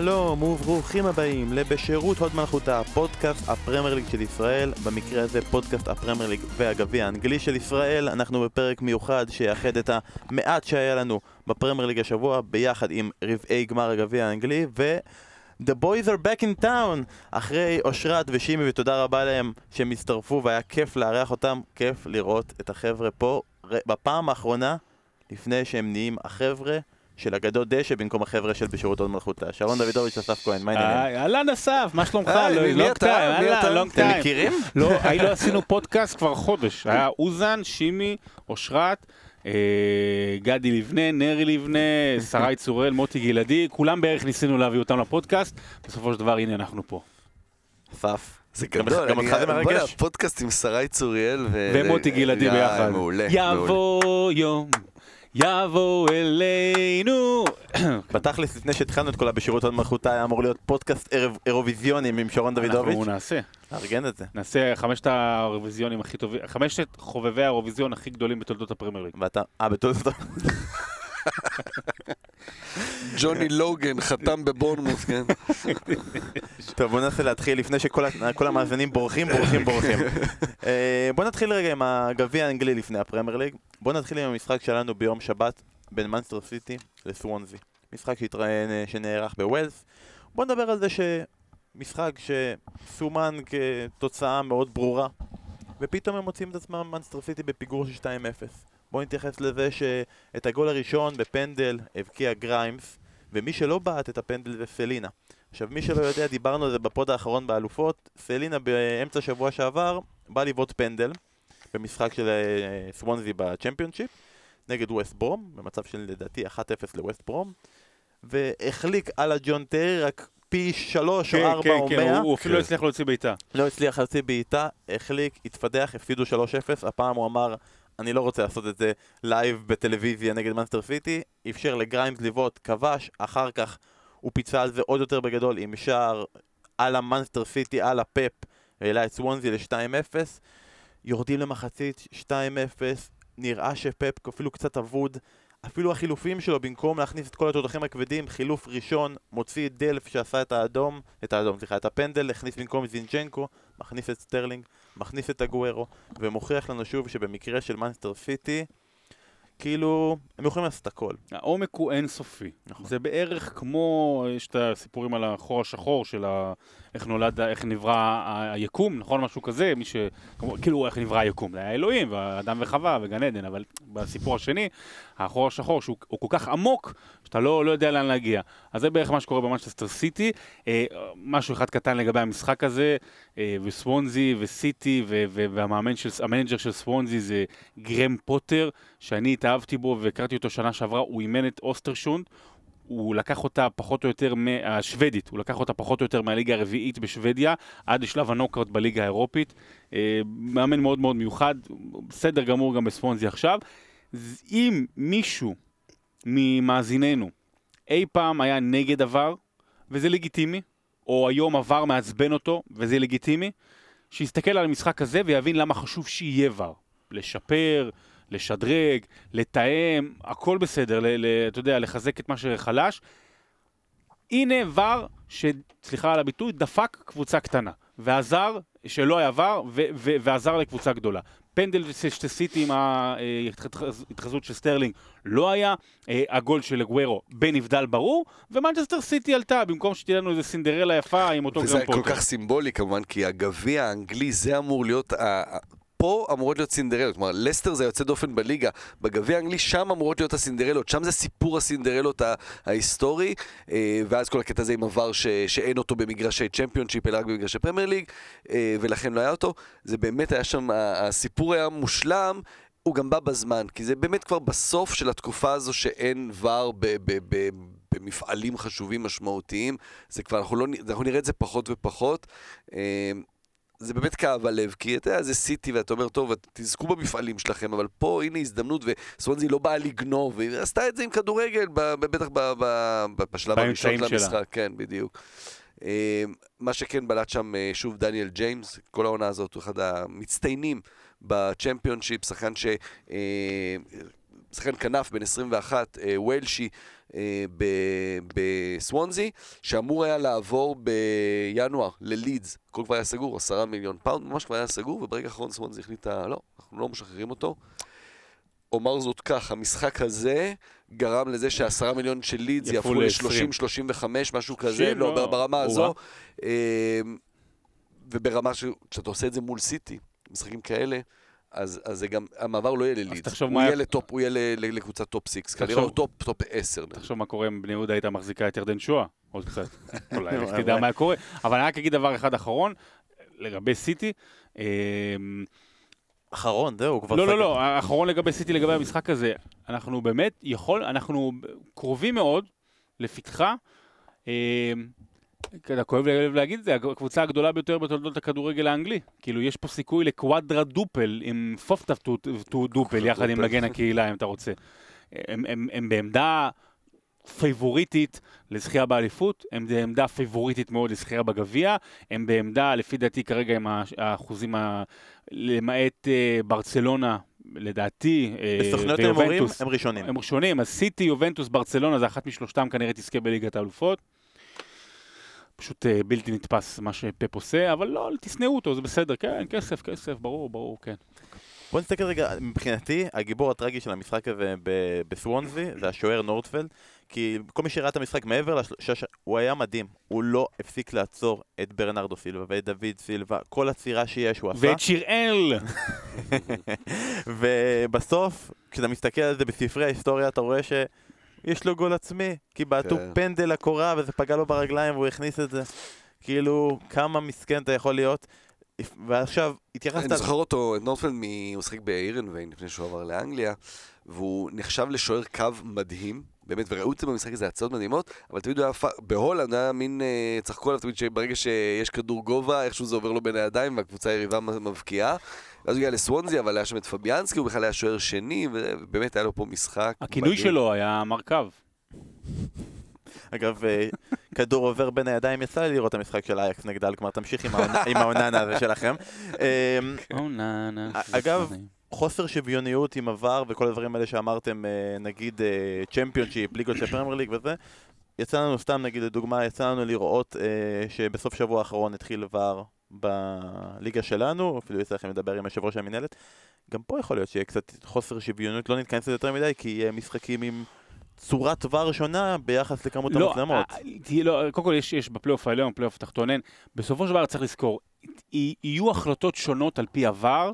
שלום וברוכים הבאים לבשירות הוד מלכותה, פודקאסט הפרמייר ליג של ישראל, במקרה הזה פודקאסט הפרמייר ליג והגביע האנגלי של ישראל. אנחנו בפרק מיוחד שיאחד את המעט שהיה לנו בפרמייר ליג השבוע ביחד עם רבעי גמר הגביע האנגלי ו... The boys are back in town! אחרי אושרת ושימי ותודה רבה להם שהם הצטרפו והיה כיף לארח אותם, כיף לראות את החבר'ה פה. בפעם האחרונה לפני שהם נהיים החבר'ה של אגדות דשא במקום החבר'ה של בשירות עוד מלכותה. שרון דוידוביץ', אסף כהן, מה העניינים? אהלן אסף, מה שלומך? היי, מי אתה? מי אתה? אתם מכירים? לא, לא עשינו פודקאסט כבר חודש. היה אוזן, שימי, אושרת. אה, גדי לבנה, נרי לבנה, שרי צוראל, מוטי גלעדי, כולם בערך ניסינו להביא אותם לפודקאסט, בסופו של דבר הנה אנחנו פה. אסף. זה גדול, גם אני- אותך זה בוא'נה, מרגש? פודקאסט עם שרי צוריאל ו... ומוטי גלעדי אה, ביחד. מעולה, מעולה. יבוא יום, יבוא אלינו. בתכלס, לפני שהתחלנו את כל הבשירות עוד מלכותה, היה אמור להיות פודקאסט אירוויזיונים עם שרון דוידוביץ'. אנחנו נעשה. לארגן את זה. נעשה חמשת האירוויזיונים הכי טובים, חמשת חובבי האירוויזיון הכי גדולים בתולדות הפרמייר ליג. ואתה, אה, בתולדות... ג'וני לוגן חתם בבורנמוס, כן? טוב, בוא ננסה להתחיל לפני שכל המאזינים בורחים, בורחים, בורחים. אה, בוא נתחיל רגע עם הגביע האנגלי לפני הפרמייר ליג. בוא נתחיל עם המשחק שלנו ביום שבת בין מנצ'סטר סיטי לסוונזי. משחק שהתראיין, אה, שנערך בווילס. בוא נדבר על זה שמשחק שסומן כתוצאה מאוד ברורה, ופתאום הם מוצאים את עצמם מנצ'סטר סיטי בפיגור של 2-0. בוא נתייחס לזה שאת הגול הראשון בפנדל הבקיע גריימס, ומי שלא בעט את הפנדל זה סלינה. עכשיו, מי שלא יודע, דיברנו על זה ב pod האחרון באלופות, סלינה באמצע שבוע שעבר בא לבעוט פנדל במשחק של אה, סוונזי בצ'מפיונשיפ נגד ווסט ברום, במצב של לדעתי 1-0 לווסט ברום, והחליק על הג'ון טרי רק פי 3 או 4 או 100. כן, הוא אפילו לא כן. הצליח להוציא בעיטה. לא הצליח להוציא בעיטה, החליק, התפדח, הפסידו 3-0, הפעם הוא אמר, אני לא רוצה לעשות את זה live בטלוויזיה נגד מנצ'סטר סיטי, אפשר לגריימס לבעוט, כבש, אחר כך הוא פיצה על זה עוד יותר בגדול עם שער על המנצ'סטר סיטי, על הפפ, והעלה את סוונזי ל-2-0, יורדים למחצית 2-0, נראה שפפ אפילו קצת אבוד, אפילו החילופים שלו, במקום להכניס את כל התותחים הכבדים, חילוף ראשון, מוציא את דלף שעשה את האדום, את האדום, סליחה, את הפנדל, הכניס במקום את זינצ'נקו, מכניס את סטרלינג, מכניס את אגוארו, ומוכיח לנו שוב שבמקרה של מנצ'סטר סיטי, כאילו, הם יכולים לעשות הכל. העומק הוא אינסופי. נכון. זה בערך כמו, יש את הסיפורים על החור השחור של ה... איך נולד, איך נברא היקום, נכון? משהו כזה, מי ש... כמו- כאילו, איך נברא היקום? זה היה אלוהים, ואדם וחווה וגן עדן, אבל בסיפור השני, החור השחור, שהוא הוא כל כך עמוק, שאתה לא, לא יודע לאן להגיע. אז זה בערך מה שקורה במנצ'סטר סיטי. אה, משהו אחד קטן לגבי המשחק הזה, אה, וסוונזי וסיטי, ו- ו- והמאמן של, המנג'ר של סוונזי זה גרהם פוטר, שאני התאהבתי בו והכרתי אותו שנה שעברה, הוא אימן את אוסטרסונד. הוא לקח אותה פחות או יותר, השוודית, הוא לקח אותה פחות או יותר מהליגה הרביעית בשוודיה עד לשלב הנוקאוט בליגה האירופית. אה, מאמן מאוד מאוד מיוחד, בסדר גמור גם בספונזי עכשיו. אם מישהו ממאזיננו אי פעם היה נגד עבר, וזה לגיטימי, או היום עבר מעצבן אותו, וזה לגיטימי, שיסתכל על המשחק הזה ויבין למה חשוב שיהיה ור. לשפר, לשדרג, לתאם, הכל בסדר, ל- ל- אתה יודע, לחזק את מה שחלש. הנה VAR. סליחה על הביטוי, דפק קבוצה קטנה, ועזר, שלא היה VAR, ו- ו- ועזר לקבוצה גדולה. פנדל שסיטי עם ההתחזות של סטרלינג לא היה, אה, הגול של אגוארו בנבדל ברור, ומנצ'סטר סיטי עלתה, במקום שתהיה לנו איזה סינדרלה יפה עם אותו וזה גרהם כל פוטר. כך סימבולי כמובן, כי הגביע האנגלי זה אמור להיות... פה אמורות להיות סינדרלות, כלומר לסטר זה יוצא דופן בליגה, בגביע האנגלי שם אמורות להיות הסינדרלות, שם זה סיפור הסינדרלות ההיסטורי, אה, ואז כל הקטע הזה עם VAR ש- שאין אותו במגרשי צ'מפיונשיפ אלא רק במגרשי פרמייר ליג, אה, ולכן לא היה אותו, זה באמת היה שם, הסיפור היה מושלם, הוא גם בא בזמן, כי זה באמת כבר בסוף של התקופה הזו שאין VAR במפעלים חשובים משמעותיים, זה כבר, אנחנו, לא, אנחנו נראה את זה פחות ופחות. זה באמת כאב הלב, כי אתה יודע, זה סיטי, ואתה אומר, טוב, תזכו במפעלים שלכם, אבל פה, הנה הזדמנות, וסוונזי לא באה לגנוב, והיא עשתה את זה עם כדורגל, בטח בשלב הראשון שלה. למשחק, כן, בדיוק. אה, מה שכן בלט שם, אה, שוב, דניאל ג'יימס, כל העונה הזאת הוא אחד המצטיינים בצ'מפיונשיפ, שחקן ש... אה, שחקן כנף בן 21, אה, ווילשי, אה, בסוונזי, שאמור היה לעבור בינואר ללידס. הכל כבר היה סגור, עשרה מיליון פאונד, ממש כבר היה סגור, וברגע האחרון סוונזי החליטה, לא, אנחנו לא משחררים אותו. אומר זאת כך, המשחק הזה גרם לזה שהעשרה מיליון של לידס יפו יהפכו ל- ל-30-35, משהו כזה, 30, לא, לא. ברמה הזו. אה, וברמה ש... כשאתה עושה את זה מול סיטי, משחקים כאלה, אז, אז זה גם, המעבר לא יהיה ללידס. תחשוב הוא מה יהיה היה- ל top, הוא יהיה ל- ל- לקבוצת top 6, כנראה הוא top, top 10. תחשוב מה קורה אם בני יהודה הייתה מחזיקה את ירדן שועה, עוד קצת. אולי אבל- תדע מה קורה. אבל אני רק אגיד דבר אחד אחרון, לגבי סיטי. אמ, אחרון, זהו, כבר... לא. לא, לא, האחרון לגבי סיטי, לגבי המשחק הזה. אנחנו באמת יכול, אנחנו קרובים מאוד לפתחה. אתה כואב לי הלב להגיד את זה, הקבוצה הגדולה ביותר בתולדות הכדורגל האנגלי. כאילו, יש פה סיכוי לקוואדרה דופל עם פופטה דופל יחד עם. מגן הקהילה, אם אתה רוצה. הם, הם, הם בעמדה פייבוריטית לזכייה באליפות, הם בעמדה פייבוריטית מאוד לזכייה בגביע, הם בעמדה, לפי דעתי כרגע עם האחוזים, ה... למעט אה, ברצלונה, לדעתי, אה, בסוכנויות ויובנטוס, הם ראשונים. הם ראשונים, אז סיטי, יובנטוס, ברצלונה, זה אחת משלושתם כנראה תזכה בליגת האלופות. פשוט אה, בלתי נתפס מה שפפ עושה, אבל לא, תשנאו אותו, זה בסדר, כן, כסף, כסף, ברור, ברור, כן. בוא נסתכל רגע, מבחינתי, הגיבור הטרגי של המשחק הזה בסוונזי זה השוער נורדפלד, כי כל מי שראה את המשחק מעבר לשש... הוא היה מדהים, הוא לא הפסיק לעצור את ברנרדו סילבה ואת דוד סילבה, כל עצירה שיש הוא עשה, ואת שיראל! ובסוף, כשאתה מסתכל על זה בספרי ההיסטוריה, אתה רואה שיש לו גול עצמי, כי בעטו כן. פנדל לקורה וזה פגע לו ברגליים והוא הכניס את זה. כאילו, כמה מסכן אתה יכול להיות. ועכשיו, התייחסת... אני זוכר אותו, את נורפלד, הוא שיחק באירנביין לפני שהוא עבר לאנגליה, והוא נחשב לשוער קו מדהים, באמת, וראו את זה במשחק הזה, הצעות מדהימות, אבל תמיד הוא היה, בהולנד היה מין, אה, צחקו עליו תמיד שברגע שיש כדור גובה, איכשהו זה עובר לו בין הידיים, והקבוצה היריבה מבקיעה. אז הוא הגיע לסוונזי, אבל היה שם את פביאנסקי, הוא בכלל היה שוער שני, ובאמת היה לו פה משחק הכינוי מדהים. שלו היה מרכב. אגב, אה, כדור עובר בין הידיים, יצא לי לראות את המשחק של אייקס נגדל, כלומר תמשיך עם העוננה הזה שלכם. אה. אגב, חוסר שוויוניות עם VAR וכל הדברים האלה שאמרתם, אה, נגיד צ'מפיונשיפ, ליגות של פרמייר ליג וזה, יצא לנו סתם, נגיד לדוגמה, יצא לנו לראות אה, שבסוף שבוע האחרון התחיל VAR בליגה שלנו, אפילו יצא לכם לדבר עם יושב ראש המינהלת. גם פה יכול להיות שיהיה קצת חוסר שוויוניות, לא נתכנס לזה יותר מדי, כי יהיה משחקים עם צורת VAR שונה ביחס לכמות לא, המצלמות. אה, לא, קודם כל יש, יש בפלייאוף העליון, פלייאוף התחתון אין. בסופו של דבר צריך לזכור, יהיו החלטות שונות על פי VAR,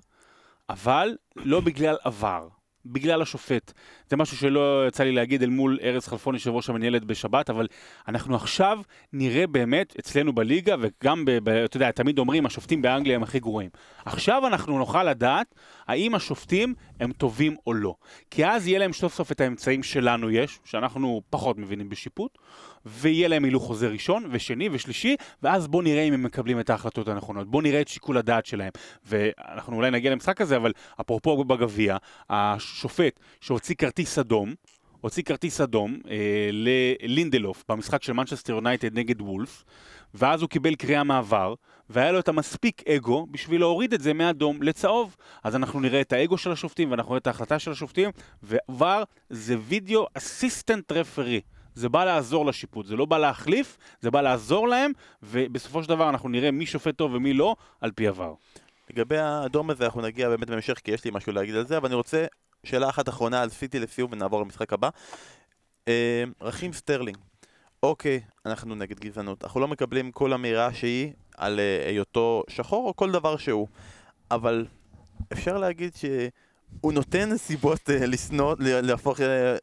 אבל לא בגלל VAR, בגלל השופט. זה משהו שלא יצא לי להגיד אל מול ארז חלפון, יושב ראש המנהלת בשבת, אבל אנחנו עכשיו נראה באמת אצלנו בליגה, וגם, ב, ב, אתה יודע, תמיד אומרים, השופטים באנגליה הם הכי גרועים. עכשיו אנחנו נוכל לדעת האם השופטים הם טובים או לא. כי אז יהיה להם סוף סוף את האמצעים שלנו יש, שאנחנו פחות מבינים בשיפוט, ויהיה להם הילוך חוזר ראשון, ושני ושלישי, ואז בואו נראה אם הם מקבלים את ההחלטות הנכונות. בואו נראה את שיקול הדעת שלהם. ואנחנו אולי נגיע למשחק הזה, אבל אפרופו בגביע, השופט שהוציא כרטיס אדום, הוציא כרטיס אדום אה, ללינדלוף במשחק של מנצ'סטר יונייטד נגד וולף, ואז הוא קיבל קריאה מעבר, והיה לו את המספיק אגו בשביל להוריד את זה מאדום לצהוב. אז אנחנו נראה את האגו של השופטים, ואנחנו נראה את ההחלטה של השופטים, ו-VAR זה video assistant referee. זה בא לעזור לשיפוט, זה לא בא להחליף, זה בא לעזור להם, ובסופו של דבר אנחנו נראה מי שופט טוב ומי לא, על פי VAR. לגבי האדום הזה אנחנו נגיע באמת בהמשך כי יש לי משהו להגיד על זה, אבל אני רוצה שאלה אחת אחרונה על סיטי לסיום ונעבור למשחק הבא. אה, רכים סטרלינג, אוקיי, אנחנו נגד גזענות, אנחנו לא מקבלים כל אמירה שהיא על אה, היותו שחור או כל דבר שהוא, אבל אפשר להגיד שהוא נותן סיבות אה, לשנוא, להפוך, אה,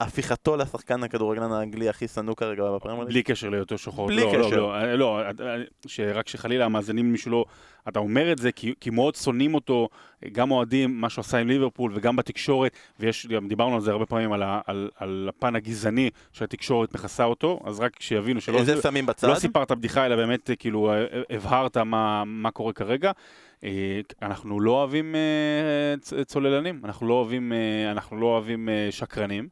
להפיכתו לשחקן הכדורגלן האנגלי הכי שנוא כרגע בפרמייר. בלי קשר להיותו שחור. בלי לא, קשר. לא, לא, לא, שרק שחלילה המאזינים מישהו לא... אתה אומר את זה כי, כי מאוד שונאים אותו, גם אוהדים, מה שהוא עשה עם ליברפול וגם בתקשורת, ויש, גם דיברנו על זה הרבה פעמים, על, ה, על, על הפן הגזעני שהתקשורת מכסה אותו, אז רק שיבינו שלא... את זה שמים בצד. לא סיפרת בדיחה, אלא באמת אה, כאילו אה, הבהרת מה, מה קורה כרגע. אה, אנחנו לא אוהבים אה, צוללנים, אנחנו לא אוהבים, אה, אנחנו לא אוהבים שקרנים.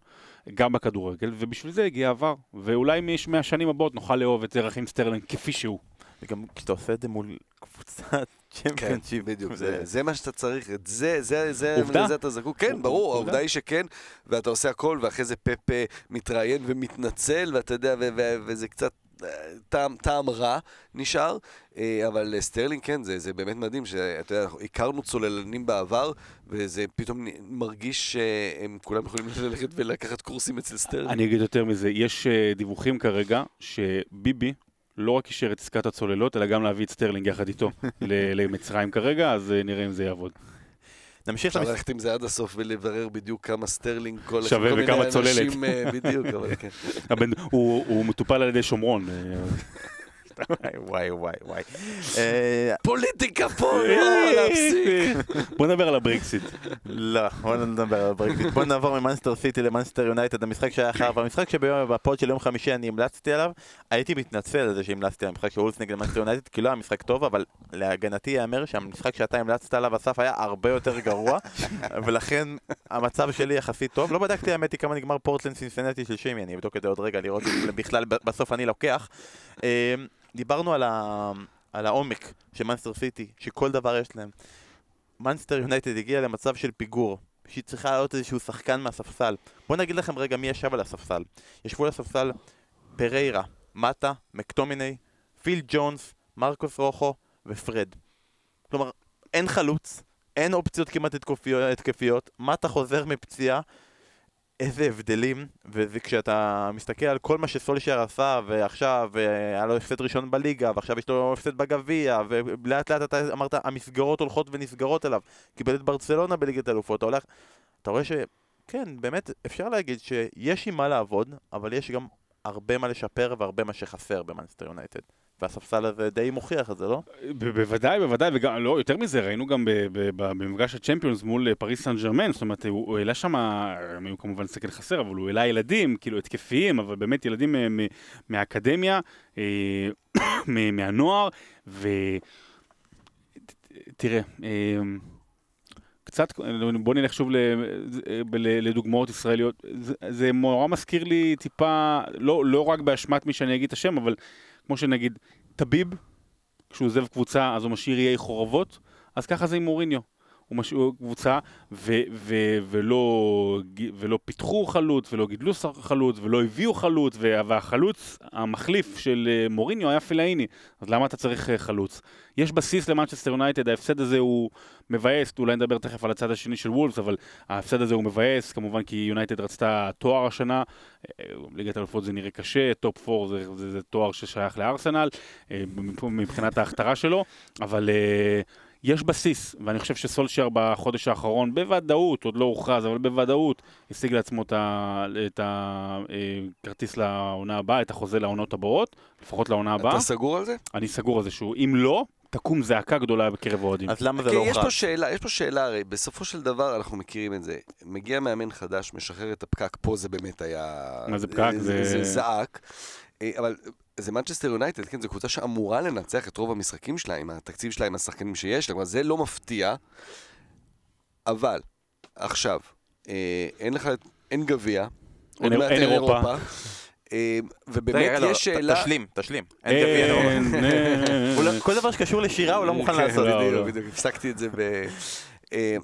גם בכדורגל, ובשביל זה הגיע VAR. ואולי מש- מהשנים הבאות נוכל לאהוב את רכים סטרלינג כפי שהוא. וגם כשאתה עושה את זה מול קבוצת כן, צ'מפיונשיפ. בדיוק, זה, זה מה שאתה צריך, את זה, זה, זה, עובדה. לזה אתה זקוק. כן, ברור, עובדה. העובדה היא שכן, ואתה עושה הכל, ואחרי זה פפה מתראיין ומתנצל, ואתה יודע, ו- ו- וזה קצת טעם, טעם רע נשאר, אה, אבל סטרלינג, כן, זה, זה באמת מדהים, שאתה יודע, הכרנו צוללנים בעבר, וזה פתאום מרגיש שהם כולם יכולים ללכת ולקחת קורסים אצל סטרלינג. אני אגיד יותר מזה, יש אה, דיווחים כרגע שביבי לא רק אישר את עסקת הצוללות, אלא גם להביא את סטרלינג יחד איתו למצרים כרגע, אז אה, נראה אם זה יעבוד. נמשיך אפשר. ללכת עם זה עד הסוף ולברר בדיוק כמה סטרלינג כל מיני וכמה צוללת. אנשים, אה, בדיוק, אבל כן. הוא הוא מטופל על ידי שומרון. אה, וואי וואי וואי. אה, פוליטיקה פה, לא להפסיק. בוא נדבר על הברקסיט. לא, בוא נדבר על הברקסיט. בוא נעבור ממאנסטר סיטי למאנסטר יונייטד, המשחק שהיה אחריו, המשחק שבפוד של יום חמישי אני המלצתי עליו, הייתי מתנצל על זה שהמלצתי על המשחק של וולס נגד מאנסטר יונייטד, כי לא היה משחק טוב, אבל להגנתי ייאמר שהמשחק שאתה המלצת עליו, אסף, היה הרבה יותר גרוע, ולכן המצב שלי יחסית טוב. לא בדקתי האמת היא כמה נגמר פורטלנד סינסינטי של שימי, אני אבדוק את זה עוד רגע, לראות אם בכלל בסוף אני לוקח. דיברנו על ה- על העומק של מאנסטר סיטי, שכל דבר יש להם. מנצ'סטר יונייטד הגיע למצב של פיגור, שהיא צריכה לעלות איזשהו שחקן מהספסל. בואו נגיד לכם רגע מי ישב על הספסל. ישבו על הספסל פריירה, מטה, מקטומיני, פיל ג'ונס, מרקוס רוחו ופרד. כלומר, אין חלוץ, אין אופציות כמעט התקפיות, מטה חוזר מפציעה. איזה הבדלים, וכשאתה מסתכל על כל מה שסולשייר עשה, ועכשיו היה לו הפסד ראשון בליגה, ועכשיו יש לו הפסד בגביע, ולאט לאט אתה אמרת, המסגרות הולכות ונסגרות אליו. קיבל את ברצלונה בליגת האלופות, אתה הולך, אתה רואה ש... כן, באמת, אפשר להגיד שיש עם מה לעבוד, אבל יש גם הרבה מה לשפר והרבה מה שחסר במאנסטר יונייטד. והספסל הזה די מוכיח את זה, לא? בוודאי, בוודאי, וגם, לא, יותר מזה, ראינו גם במפגש הצ'מפיונס מול אה, פריס סן ג'רמן, זאת אומרת, הוא העלה שם, הם היו כמובן סגל חסר, אבל הוא העלה ילדים, כאילו התקפיים, אבל באמת ילדים אה, מהאקדמיה, אה, מהנוער, ו... תראה, אה, קצת, בוא נלך שוב לדוגמאות ישראליות, זה נורא מזכיר לי טיפה, לא, לא רק באשמת מי שאני אגיד את השם, אבל כמו שנגיד, טביב, כשהוא עוזב קבוצה אז הוא משאיר איי חורבות, אז ככה זה עם מוריניו. הוא קבוצה ו- ו- ולא, ולא פיתחו חלוץ ולא גידלו חלוץ ולא הביאו חלוץ וה- והחלוץ המחליף של אה, מוריניו היה פילאיני אז למה אתה צריך אה, חלוץ? יש בסיס למנצ'סטר יונייטד, ההפסד הזה הוא מבאס, אולי נדבר תכף על הצד השני של וולפס, אבל ההפסד הזה הוא מבאס, כמובן כי יונייטד רצתה תואר השנה, אה, ליגת האלופות זה נראה קשה, top 4 זה, זה, זה תואר ששייך לארסנל, מבחינת ההכתרה שלו, אבל יש בסיס, ואני חושב שסולשייר בחודש האחרון, בוודאות, עוד לא הוכרז, אבל בוודאות, השיג לעצמו את הכרטיס לעונה הבאה, את החוזה לעונות הבאות, לפחות לעונה הבאה. אתה סגור על זה? אני סגור על זה שהוא, אם לא, תקום זעקה גדולה בקרב האוהדים. אז למה זה לא יש פה? שאלה, יש פה שאלה, הרי בסופו של דבר אנחנו מכירים את זה. מגיע מאמן חדש, משחרר את הפקק, פה זה באמת היה... מה זה פקק? זה, זה- זה זעק. אה, אבל זה מנצ'סטר יונייטד, כן, זו קבוצה שאמורה לנצח את רוב המשחקים שלה, עם התקציב שלה, עם השחקנים שיש לה, כלומר זה לא מפתיע. אבל, עכשיו, אה, אין לך, אין גביע, עוד אין- מעט אין אין אירופה. אה, ובאמת יש שאלה... תשלים, תשלים. אין גביע, לא- כל דבר שקשור לשירה הוא לא מוכן כן, לעשות. לא, בדיוק, לא. בדיוק, הפסקתי את זה ב... אה,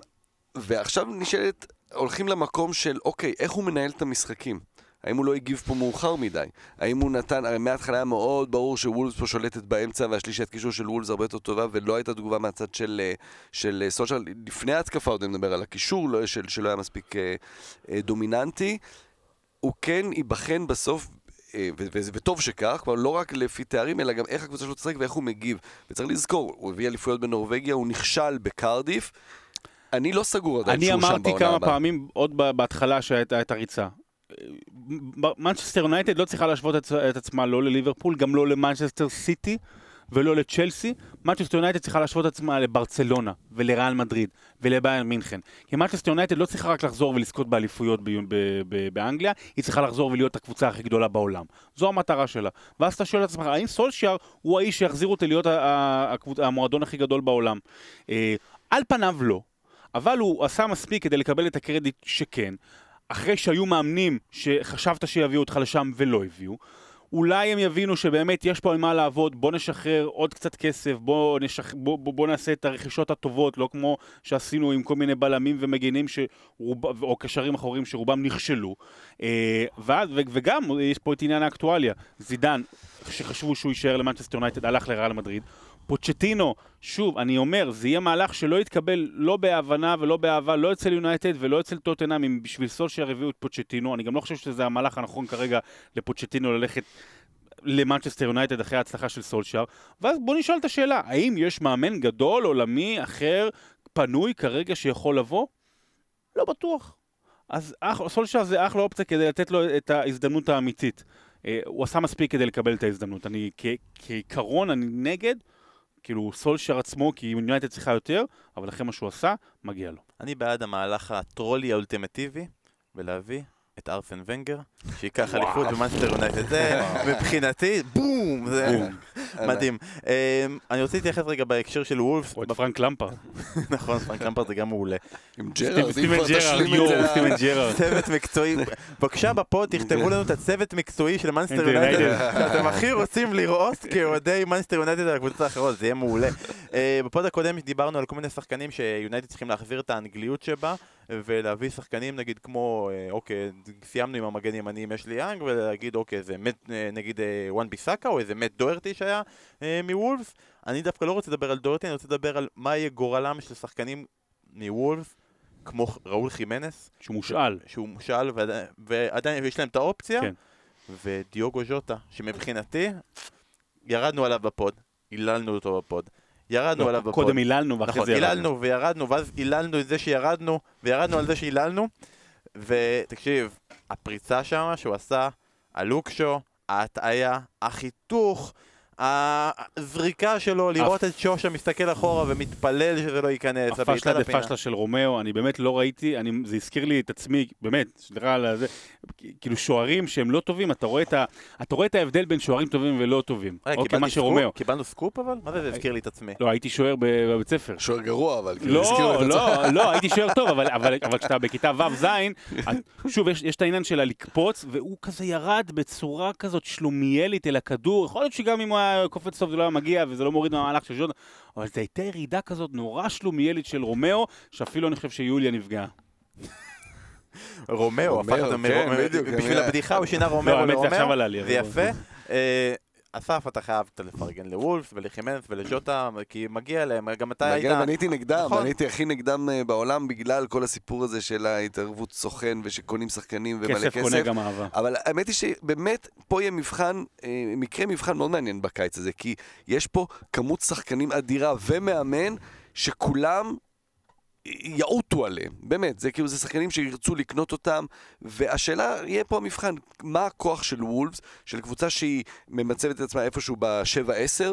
ועכשיו נשאלת, הולכים למקום של, אוקיי, איך הוא מנהל את המשחקים? האם הוא לא הגיב פה מאוחר מדי? האם הוא נתן, הרי מההתחלה היה מאוד ברור שוולס פה שולטת באמצע והשלישיית קישור של וולס הרבה יותר טובה ולא הייתה תגובה מהצד של, אה, של אה, סולשייר, לפני ההתקפה עוד אני מדבר על הקישור, לא, של, שלא היה מספיק אה, אה, דומיננטי. הוא כן ייבחן בסוף, וטוב שכך, כלומר לא רק לפי תארים, אלא גם איך הקבוצה שלו תשחק ואיך הוא מגיב. וצריך לזכור, הוא הביא אליפויות בנורבגיה, הוא נכשל בקרדיף. אני לא סגור עדיין אני שהוא שם אמרתי בעונה כמה הבאה. פעמים, עוד בהתחלה שהייתה את הריצה. מנצ'סטר יונייטד לא צריכה להשוות את עצמה לא לליברפול, גם לא למנצ'סטר סיטי ולא לצ'לסי. מנצ'סטר יונייטד צריכה להשוות עצמה לברצלונה ולריאל מדריד ולביירן מינכן. כי מנצ'סטר יונייטד לא צריכה רק לחזור ולזכות באליפויות ב- ב- ב- באנגליה, היא צריכה לחזור ולהיות הקבוצה הכי גדולה בעולם. זו המטרה שלה. ואז אתה שואל את עצמך, האם סולשייר הוא האיש שיחזיר אותי להיות המועדון הכי גדול בעולם? אה, על פניו לא. אבל הוא עשה מספיק כדי לקבל את הקרדיט שכן. אחרי שהיו מאמנים שחשבת שיביאו אותך לשם ולא הביאו. אולי הם יבינו שבאמת יש פה על מה לעבוד, בוא נשחרר עוד קצת כסף, בוא, נשח... בוא, בוא, בוא נעשה את הרכישות הטובות, לא כמו שעשינו עם כל מיני בלמים ומגינים שרוב... או קשרים אחורים שרובם נכשלו. אה, ואז, ו... וגם יש פה את עניין האקטואליה. זידן, שחשבו שהוא יישאר למנצ'סטר יונייטד, הלך לריאל מדריד. פוצ'טינו, שוב, אני אומר, זה יהיה מהלך שלא יתקבל לא בהבנה ולא באהבה, לא אצל יונייטד ולא אצל טוטנאם, אם בשביל סולשייר הביאו את פוצ'טינו. אני גם לא חושב שזה המהלך הנכון כרגע לפוצ'טינו ללכת למנצ'סטר יונייטד אחרי ההצלחה של סולשייר. ואז בוא נשאל את השאלה, האם יש מאמן גדול, עולמי, אחר, פנוי כרגע שיכול לבוא? לא בטוח. אז אח, סולשייר זה אחלה אופציה כדי לתת לו את ההזדמנות האמיתית. אה, הוא עשה מספיק כדי לקבל את ההזדמנות. אני כעיקרון, אני נגד. כאילו סולשייר עצמו, כי יונייטד צריכה יותר, אבל אחרי מה שהוא עשה, מגיע לו. אני בעד המהלך הטרולי האולטימטיבי, ולהביא את ארסן ונגר, שייקח אליפות במאנסטר יונייטד. זה מבחינתי, בום! זה מדהים. אמ, אני רוצה להתייחס רגע בהקשר של וולפס. או את פרנק למפארד. נכון, פרנק למפארד זה גם מעולה. עם ג'רארד, סטיבן ג'רארד, יואו, סטיבן ג'רארד. צוות מקצועי. בבקשה בפוד תכתבו לנו את הצוות מקצועי של מאנסטר יונייטד, שאתם הכי רוצים לראות כאוהדי מאנסטר יונייטד על הקבוצות האחרות, זה יהיה מעולה. אה, בפוד הקודם דיברנו על כל מיני שחקנים שיונייטד צריכים להחזיר את האנגליות שבה. ולהביא שחקנים נגיד כמו, אה, אוקיי, סיימנו עם המגן ימני עם אשלי יאנג, ולהגיד אוקיי, זה מאט, אה, נגיד אה, וואן ביסאקה, או איזה מאט דוהרטי שהיה מוולפס. אני דווקא לא רוצה לדבר על דוהרטי, אני רוצה לדבר על מה יהיה גורלם של שחקנים מוולפס. כמו ראול חימנס. שהוא מושאל. שהוא מושאל, ועדיין יש להם את האופציה. כן. ודיוגו ז'וטה, שמבחינתי, ירדנו עליו בפוד, היללנו אותו בפוד. ירדנו לא, עליו בפוד. קודם היללנו ואחרי נכון, זה ירדנו. היללנו וירדנו, ואז היללנו את זה שירדנו, וירדנו על זה שהיללנו. ותקשיב, הפריצה שם שהוא עשה, הלוקשו, ההטעיה, החיתוך, הזריקה שלו, לראות את שושה מסתכל אחורה ומתפלל שזה לא ייכנס. הפשלה דה פשלה של רומאו, אני באמת לא ראיתי, אני, זה הזכיר לי את עצמי, באמת, סליחה על זה, כאילו שוערים שהם לא טובים, אתה רואה את, ה, אתה רואה את ההבדל בין שוערים טובים ולא טובים. אוקיי, מה שרומרו. קיבלנו סקופ אבל? מה זה זה הזכיר לי את עצמי? לא, הייתי שוער בבית ספר. שוער גרוע אבל, כאילו, לא, לא, לא, הייתי שוער טוב, אבל, אבל, אבל כשאתה בכיתה ו'-ז', שוב, יש, יש את העניין של הלקפוץ, והוא כזה ירד בצורה כזאת שלומיאלית אל הכדור, יכול להיות שגם אם הוא היה קופץ טוב זה לא היה מגיע וזה לא מוריד מהמהלך של ז'ורדן, אבל זו הייתה ירידה כזאת נורא שלומיאלית של רומאו, שאפילו אני חושב שיוליה נפגעה. רומאו, הפכת כן, בשביל הבדיחה הוא שינה רומרו לרומאו, זה יפה. אסף, אתה חייב לפרגן לוולבס ולחימנס ולז'וטה, כי מגיע להם, גם אתה היית... מגיע, אני הייתי נגדם, נכון. אני הייתי הכי נגדם אה, בעולם בגלל כל הסיפור הזה של ההתערבות סוכן ושקונים שחקנים ומלא כסף. כסף קונה גם אהבה. אבל האמת היא שבאמת, פה יהיה מבחן, אה, מקרה מבחן מאוד מעניין בקיץ הזה, כי יש פה כמות שחקנים אדירה ומאמן שכולם יעוטו עליהם, באמת, זה כאילו, זה שחקנים שירצו לקנות אותם, והשאלה, יהיה פה המבחן, מה הכוח של וולבס, של קבוצה שהיא ממצבת את עצמה איפשהו ב-7-10,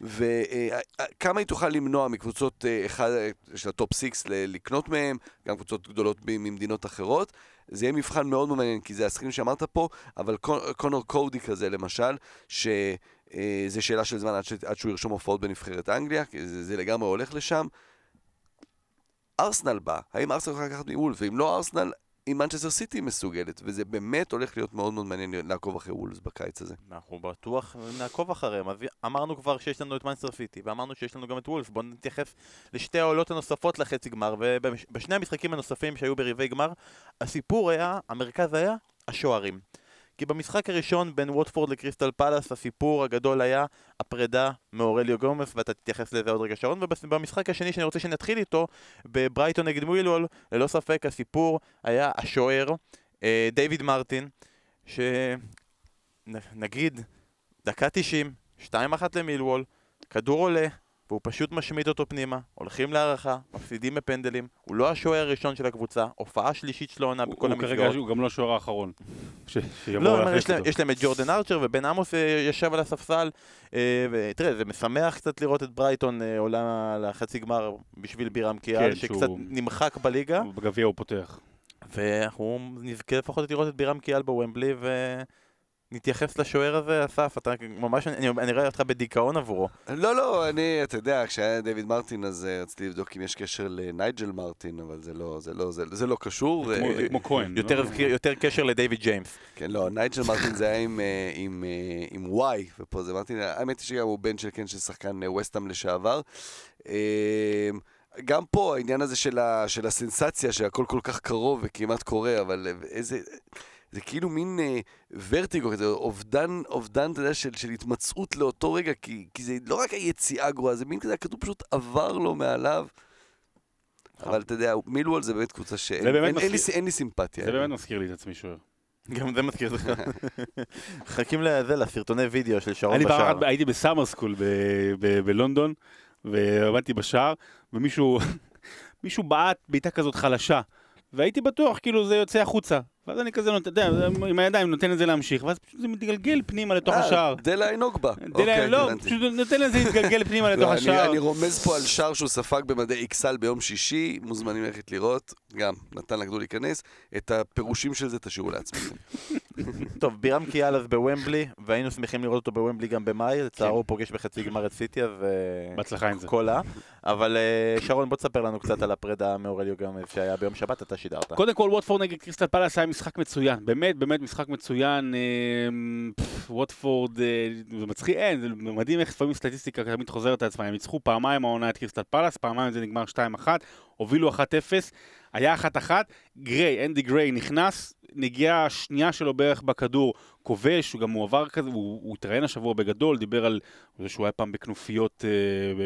וכמה היא תוכל למנוע מקבוצות אה, אחד של ה top 6 לקנות מהם, גם קבוצות גדולות ממדינות אחרות. זה יהיה מבחן מאוד מעניין, כי זה השחקנים שאמרת פה, אבל קונור קודי כזה, למשל, ש... אה, זה שאלה של זמן עד, ש... עד שהוא ירשום הופעות בנבחרת אנגליה, כי זה, זה לגמרי הולך לשם. ארסנל בא, האם ארסנל יכולה לקחת מוולבס, ואם לא ארסנל, אם מנצ'סטר סיטי מסוגלת, וזה באמת הולך להיות מאוד מאוד מעניין לעקוב אחרי וולבס בקיץ הזה. אנחנו בטוח נעקוב אחריהם, אמרנו כבר שיש לנו את מנצ'סטר סיטי, ואמרנו שיש לנו גם את וולבס, בואו נתייחס לשתי העולות הנוספות לחצי גמר, ובשני המשחקים הנוספים שהיו בריבי גמר, הסיפור היה, המרכז היה, השוערים. כי במשחק הראשון בין ווטפורד לקריסטל פלאס הסיפור הגדול היה הפרידה מאורליו גומס ואתה תתייחס לזה עוד רגע שרון ובמשחק השני שאני רוצה שנתחיל איתו בברייטון נגד מוילול ללא ספק הסיפור היה השוער אה, דיוויד מרטין שנגיד דקה 90 2-1 למילוול כדור עולה והוא פשוט משמיד אותו פנימה, הולכים להערכה, מפסידים בפנדלים, הוא לא השוער הראשון של הקבוצה, הופעה שלישית שלו עונה בכל המסגרות. הוא כרגע, הוא גם לא השוער האחרון. לא, יש להם, יש להם את ג'ורדן ארצ'ר ובן עמוס אה, ישב על הספסל, אה, ותראה, זה משמח קצת לראות את ברייטון אה, עולה לחצי גמר בשביל בירם קיאל, כן, שקצת שהוא... נמחק בליגה. בגביע הוא פותח. ואנחנו נזכה לפחות לראות את בירם קיאל בוומבלי, ו... נתייחס לשוער הזה, אסף, אתה ממש, אני, אני רואה אותך בדיכאון עבורו. לא, לא, אני, אתה יודע, כשהיה דיוויד מרטין, אז אה, רציתי לבדוק אם יש קשר לנייג'ל מרטין, אבל זה לא, זה לא, זה, זה לא קשור. כמו- אה, זה כמו כהן. יותר, לא? יותר קשר לדייוויד ג'יימס. כן, לא, נייג'ל מרטין זה היה עם, אה, עם, אה, עם וואי, ופה זה מרטין, האמת היא שגם הוא בן של, כן, של שחקן אה, וסטאם לשעבר. אה, גם פה העניין הזה של, ה, של הסנסציה, שהכל כל כך קרוב וכמעט קורה, אבל אה, איזה... זה כאילו מין אה, ורטיגו כזה, אובדן, אובדן, אתה יודע, של, של התמצאות לאותו רגע, כי, כי זה לא רק היציאה גרועה, זה מין כזה, הכדור פשוט עבר לו מעליו. אבל אתה יודע, מילוול זה באמת קבוצה שאין זה באמת אין, אין, לי, מזכיר- אין לי סימפתיה. זה באמת מזכיר לי את עצמי שוער. גם זה מזכיר לך. מחכים לזה, לסרטוני וידאו של שרון אני פעם בשער. אחת הייתי בסאמר סקול ב- ב- בלונדון, ועמדתי בשער, ומישהו מישהו בעט בעיטה כזאת חלשה, והייתי בטוח כאילו זה יוצא החוצה. ואז אני כזה, נותן- אתה יודע, עם הידיים נותן את זה להמשיך, ואז פשוט זה מתגלגל פנימה לתוך אה, השער. דלה אינוגבה. דלה- לא, הבנתי. פשוט נותן לזה להתגלגל פנימה לתוך לא, אני, השער. אני רומז פה על שער שהוא ספג במדי איקסל ביום שישי, מוזמנים ללכת לראות, גם נתן לכדור להיכנס, את הפירושים של זה תשאירו לעצמכם. טוב, בירם קיאל אז בוומבלי, והיינו שמחים לראות אותו בוומבלי גם במאי, לצערו הוא פוגש בחצי גמר את סיטי, אז... אה, בהצלחה עם זה. קולה. אבל אה, שרון, בוא תספר לנו קצת על הפרידה מאורליו גמז שהיה ביום שבת, אתה שידרת. קודם כל, ווטפורד נגד קריסטל פלאס היה משחק מצוין. באמת, באמת משחק מצוין. אה, ווטפורד, אה, זה מצחיק, אין, זה מדהים איך לפעמים סטטיסטיקה תמיד חוזרת על עצמה. הם ניצחו פעמיים העונה את קריסטל פלאס, פעמיים זה נגמר 2-1, הובילו 1-0, היה 1-1, גריי, אנדי גריי נכנס, נגיעה שנייה שלו בערך בכדור, כובש, הוא גם הוא עבר כזה, הוא, הוא התראיין השבוע בגדול, דיבר על זה שהוא היה פעם בכנופיות, אה,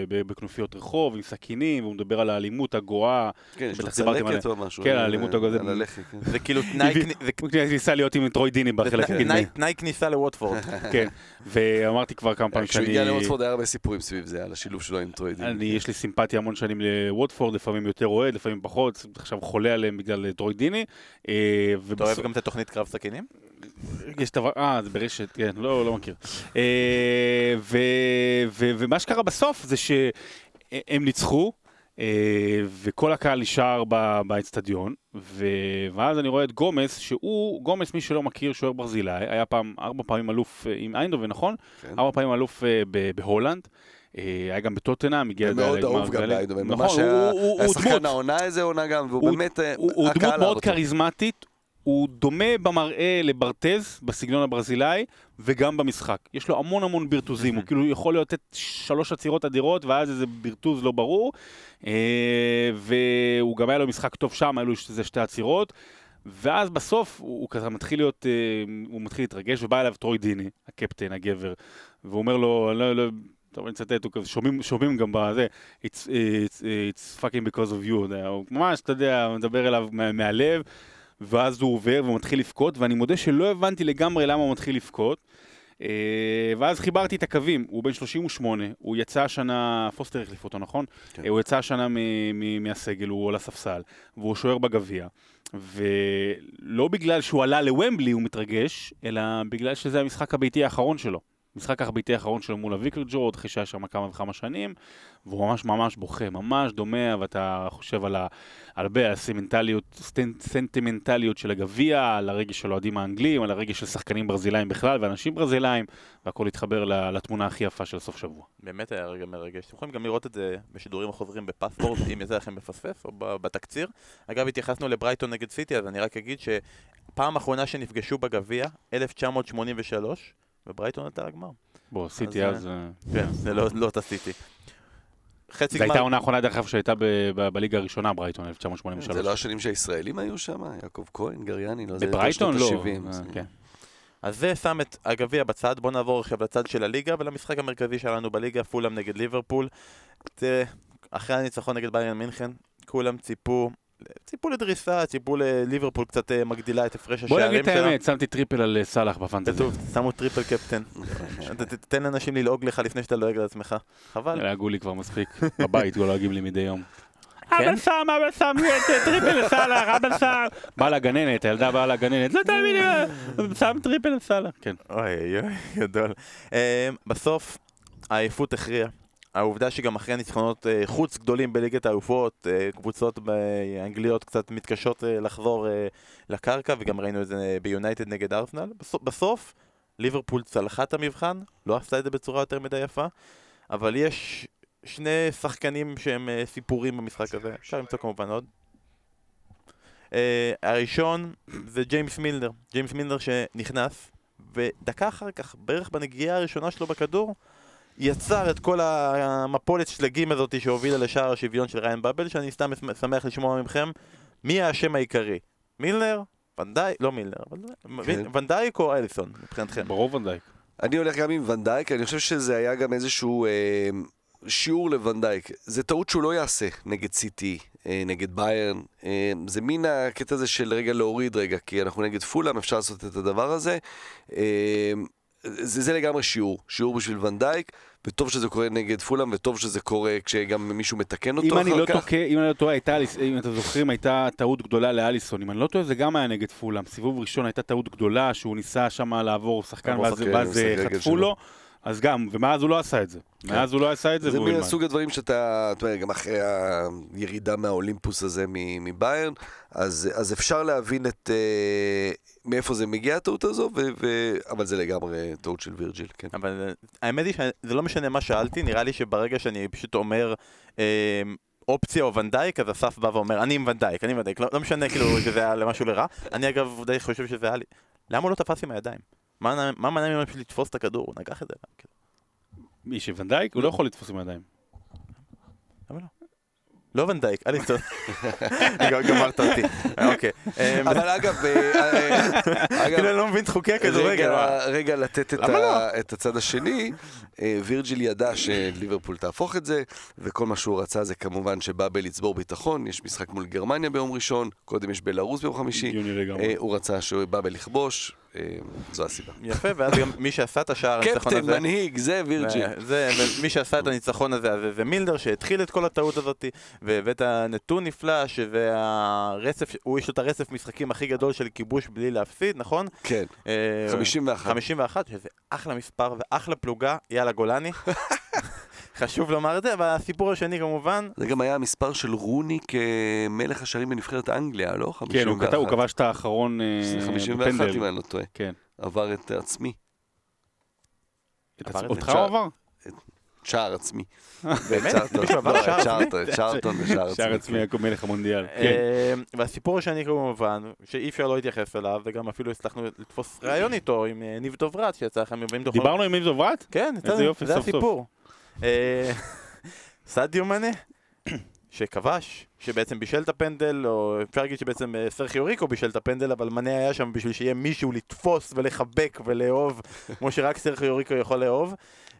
בכנופיות רחוב עם סכינים, והוא מדבר על האלימות הגואה. כן, יש לו צלקת או משהו. כן, האלימות. על הלחי, כן. זה כאילו תנאי הביא- כני- זה הוא ניסה להיות עם טרוי דיני בחלק הקדמי. תנאי- כניסה לווטפורד. כן, ואמרתי כבר כמה פעמים כשהוא שאני... הגיע לווטפורד היה הרבה סיפורים סביב זה, על השילוב שלו עם טרוידין. אני, יש לי סימפתיה המון שנים לווטפורד, לפעמים יותר אוהד, לפעמים פחות, עכשיו חולה עליהם בגלל טרוי דיני. אה, אתה אוהב גם את התוכנית קרב סכינים? יש דבר, אה, זה ברשת, כן, לא, לא מכיר. אה, ומה שקרה בסוף זה שהם ניצחו, אה, וכל הקהל נשאר באצטדיון, ואז אני רואה את גומס, שהוא, גומס, מי שלא מכיר, שוער ברזילאי, היה פעם, ארבע פעמים אלוף אה, עם איינדהובן, נכון? כן. ארבע פעמים אלוף בהולנד. היה גם בטוטנאם, הגיע מאוד לגמר אהוב גם גביע. באיינדהובן, נכון, ממש הוא- היה. שחקן העונה איזה עונה גם, והוא הוא- באמת, אה, הוא, הקהל דמות מאוד. כריזמטית, הוא דומה במראה לברטז, בסגנון הברזילאי, וגם במשחק. יש לו המון המון בירטוזים, הוא כאילו יכול לתת שלוש עצירות אדירות, ואז איזה בירטוז לא ברור. אה, והוא גם היה לו משחק טוב שם, היו לו איזה שתי עצירות. ואז בסוף הוא, הוא כזה מתחיל להיות, אה, הוא מתחיל להתרגש, ובא אליו טרוי דיני, הקפטן, הגבר, והוא אומר לו, לא, לא, טוב, אני אצטט, הוא כזה, שומעים, שומעים גם בזה, it's, it's, it's fucking because of you, הוא ממש, אתה יודע, מדבר אליו מה, מהלב, ואז הוא עובר והוא מתחיל לבכות, ואני מודה שלא הבנתי לגמרי למה הוא מתחיל לבכות. אה, ואז חיברתי את הקווים, הוא בן 38, הוא יצא השנה, פוסטר החליף אותו, נכון? כן. אה, הוא יצא השנה מ- מ- מהסגל, הוא על הספסל, והוא שוער בגביע. ולא בגלל שהוא עלה לוומבלי הוא מתרגש, אלא בגלל שזה המשחק הביתי האחרון שלו. המשחק הביתי האחרון שלו מול הוויקל ג'ורד, אחרי שהיה שם כמה וכמה שנים, והוא ממש ממש בוכה, ממש דומה, ואתה חושב על הרבה, על הסמנטליות, סטנ- סנטימנטליות של הגביע, על הרגש של אוהדים האנגלים, על הרגש של שחקנים ברזילאים בכלל, ואנשים ברזילאים, והכל התחבר לתמונה הכי יפה של סוף שבוע. באמת היה רגע מרגש. אתם יכולים גם לראות את זה בשידורים החוזרים בפספורט, אם יצא לכם מפספס, או בתקציר. אגב, התייחסנו לברייטון נגד סיטי, אז אני רק אגיד שפעם אחרונה שנפגשו בגביע, 1983, וברייטון עלתה לגמר. בוא, סיטי אז, אז... אה, כן, זה לא לא אותה סיטי. חצי זו הייתה גמר, העונה האחרונה, דרך אגב, שהייתה בליגה הראשונה, ברייטון, 1983. זה לא השנים שהישראלים היו שם? יעקב כהן, גריאני, לא זה בברייטון? לא. אה, זה- כן. אז זה שם את הגביע בצד, בואו נעבור עכשיו לצד של הליגה ולמשחק המרכזי שלנו בליגה, פולאם נגד ליברפול. אחרי הניצחון נגד ביירן מינכן, כולם ציפו, ציפו לדריסה, ציפו לליברפול קצת אה, מגדילה את הפרש בוא השערים נגיד את שלה. האמת, שמתי triple על אה, סאלח ב fantasy. כתוב, שמו triple captain. תן לאנשים ללעוג לך לפני שאתה לועג לעצמך. חבל. לעגו לי כבר מספיק. בבית לועגים לי מדי יום. כן? אבא שם, אבא שם, את triple לסאלח, אבא שם. באה לגננת, הילדה באה לגננת, לא תאמיני, שם triple לסאלח. כן. אוי אוי גדול. אה, בסוף, העייפות הכריעה. העובדה שגם אחרי ניצחונות אה, חוץ גדולים בליגת האלופות, אה, קבוצות באנגליות קצת מתקשות אה, לחזור לקרקע, וגם ראינו את זה ביונייטד נגד ארסנל. בסוף, בסוף ליברפול צלחה את המבחן, לא עשתה את זה בצורה יותר מדי יפה, אבל יש שני שחקנים שהם סיפורים במשחק הזה, אפשר למצוא כמובן עוד. הראשון זה ג'יימס מילנר, ג'יימס מילנר שנכנס, ודקה אחר כך, בערך בנגיעה הראשונה שלו בכדור, יצר את כל המפולת שלגים הזאת שהובילה לשער השוויון של ראיין באבל, שאני סתם שמח לשמוע מכם, מי האשם העיקרי? מילנר? ונדייק? לא מילנר, כן. ונדייק או אליסון מבחינתכם? ברור ונדייק. אני הולך גם עם ונדייק, אני חושב שזה היה גם איזשהו אה, שיעור לוונדייק. זה טעות שהוא לא יעשה נגד סיטי, אה, נגד ביירן. אה, זה מין הקטע הזה של רגע להוריד רגע, כי אנחנו נגד פולאם, אפשר לעשות את הדבר הזה. אה, זה, זה לגמרי שיעור, שיעור בשביל ונדייק, וטוב שזה קורה נגד פולאם, וטוב שזה קורה כשגם מישהו מתקן אותו אם אני אחר לא כך. טועה, אם אני לא טועה, הייתה, אם אתם זוכרים, הייתה טעות גדולה לאליסון. אם אני לא טועה, זה גם היה נגד פולאם. סיבוב ראשון הייתה טעות גדולה, שהוא ניסה שם לעבור שחקן, ואז משחק רגל חטפו שלו. אז גם, ומאז הוא לא עשה את זה. מאז הוא לא עשה את זה, זה והוא ילמד. מסוג הדברים שאתה, אתה יודע, גם אחרי הירידה מהאולימפוס הזה מ- מביירן, אז, אז אפשר להבין את, אה, מאיפה זה מגיע הטעות הזו, ו, ו, אבל זה לגמרי טעות של וירג'יל, כן. אבל אה, האמת היא שזה לא משנה מה שאלתי, נראה לי שברגע שאני פשוט אומר אה, אופציה או ונדייק, אז אסף בא ואומר, אני עם ונדייק, אני עם ונדייק, לא, לא משנה כאילו שזה היה למשהו לרע. אני אגב די חושב שזה היה לי... למה הוא לא תפס עם הידיים? מה מה מנע ממנו פשוט לתפוס את הכדור? הוא נגח את זה. כאילו. מי שוונדייק, הוא לא יכול לתפוס עם הידיים. למה לא? לא ונדייק, אליסון. גמרת אותי. אוקיי. אה, אבל אגב, אה, אה, אגב, כאילו אני לא מבין את חוקי הכדורגל. רגע, לתת את, לא? את הצד השני, אה, וירג'יל ידע שליברפול תהפוך את זה, וכל מה שהוא רצה זה כמובן שבאבל יצבור ביטחון, יש משחק מול גרמניה ביום ראשון, קודם יש בלרוס ביום חמישי, הוא רצה שבאבל יכבוש, זו הסיבה. יפה, ואז גם מי שעשה את השער, הניצחון קפטן, הזה... מנהיג, זה וירג'יל. זה, ומי שעשה את הניצחון הזה, זה מילדר שהתחיל את כל הטעות הזאת, והבאת נתון נפלא, שזה הרצף, הוא יש לו את הרצף משחקים הכי גדול של כיבוש בלי להפסיד, נכון? כן, אה, 51. 51, שזה אחלה מספר ואחלה פלוגה, יאללה גולני. חשוב לומר את זה, אבל הסיפור השני כמובן, זה גם היה המספר של רוני כמלך השערים בנבחרת אנגליה, לא? כן, הוא 51. כתב- הוא כבש את האחרון אה, זה 51 בפנדל. אם אני לא טועה. כן. עבר את עצמי, אותך. הוא עבר? שער עצמי. באמת? צ'ארטון. עבר לא, עצמי? ושער שער עצמי. עצמי מלך המונדיאל. כן. אה, והסיפור השני כמובן, שאי אפשר לא להתייחס אליו, וגם אפילו הצלחנו לתפוס ראיון איתו עם אה, ניב דוברת, שיצא לכם מבאים דוחות. דיברנו עם ניב דוברת? כן, איזה זה- יופי, סוף. הסיפור. אה, סעדיו מנה, שכבש, שבעצם בישל את הפנדל, או אפשר להגיד שבעצם אה, סרחיו ריקו בישל את הפנדל, אבל מנה היה שם בשביל שיהיה מישהו לתפוס ולחבק ולאהוב, כמו שרק סרחיו ריקו יכול לאהוב.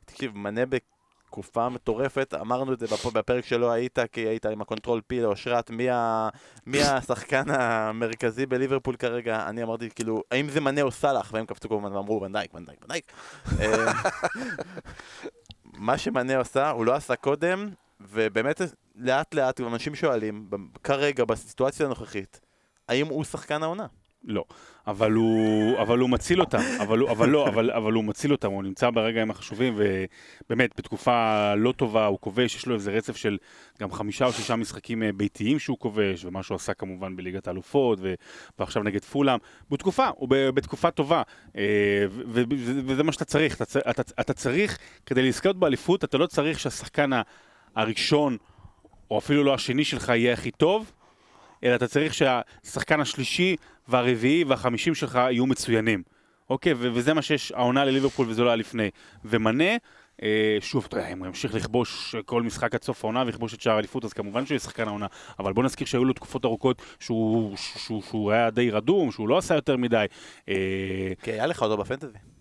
תקשיב, מנה בתקופה מטורפת, אמרנו את זה בפ- בפרק שלא היית, כי היית עם ה control P לאושרת, מי, ה... מי השחקן המרכזי בליברפול כרגע, אני אמרתי כאילו, האם זה מנה או סאלח, והם קפצו כמובן ואמרו ונדייק, ונדייק, ונדייק. מה שמנה עשה, הוא לא עשה קודם, ובאמת לאט לאט אנשים שואלים, כרגע, בסיטואציה הנוכחית, האם הוא שחקן העונה? לא, אבל הוא, אבל הוא מציל אותם, אבל, הוא, אבל לא, אבל, אבל הוא מציל אותם, הוא נמצא ברגעים החשובים, ובאמת, בתקופה לא טובה הוא כובש, יש לו איזה רצף של גם חמישה או שישה משחקים אה, ביתיים שהוא כובש, ומה שהוא עשה כמובן בליגת האלופות, ועכשיו נגד פולאם, בתקופה, הוא בתקופה טובה, אה, וזה מה שאתה צריך, אתה, אתה, אתה צריך, כדי לזכות באליפות, אתה לא צריך שהשחקן הראשון, או אפילו לא השני שלך יהיה הכי טוב, אלא אתה צריך שהשחקן השלישי והרביעי והחמישים שלך יהיו מצוינים. אוקיי, וזה מה שיש העונה לליברפול וזה לא היה לפני. ומנה, אה, שוב, אתה יודע, אם הוא ימשיך לכבוש כל משחק עד סוף העונה ויכבוש את שער האליפות, אז כמובן שהוא יהיה שחקן העונה. אבל בוא נזכיר שהיו לו תקופות ארוכות שהוא, שהוא, שהוא היה די רדום, שהוא לא עשה יותר מדי. אה, כי היה לך אותו בפנטזי.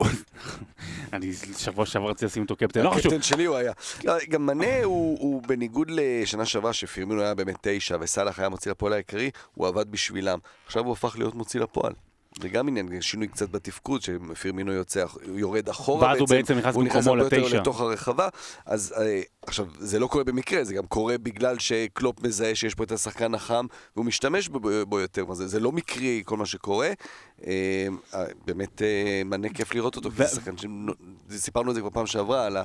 אני שבוע שעבר רציתי לשים אותו קפטן, לא חשוב. הקפטן שלי הוא היה. לא, גם מנה הוא, הוא בניגוד לשנה שעברה שפירמינו היה באמת תשע וסאלח היה מוציא לפועל העיקרי, הוא עבד בשבילם. עכשיו הוא הפך להיות מוציא לפועל. זה גם עניין, שינוי קצת בתפקוד, שפירמינו יוצא, יורד אחורה ואז הוא בעצם נכנס הוא נכנס במקומו הרבה יותר לתשע. לתוך הרחבה. אז אה, עכשיו, זה לא קורה במקרה, זה גם קורה בגלל שקלופ מזהה שיש פה את השחקן החם, והוא משתמש בו, בו יותר. זה, זה לא מקרי כל מה שקורה. אה, אה, באמת מנה כיף לראות אותו, כי זה שחקן שסיפרנו את זה כבר פעם שעברה, על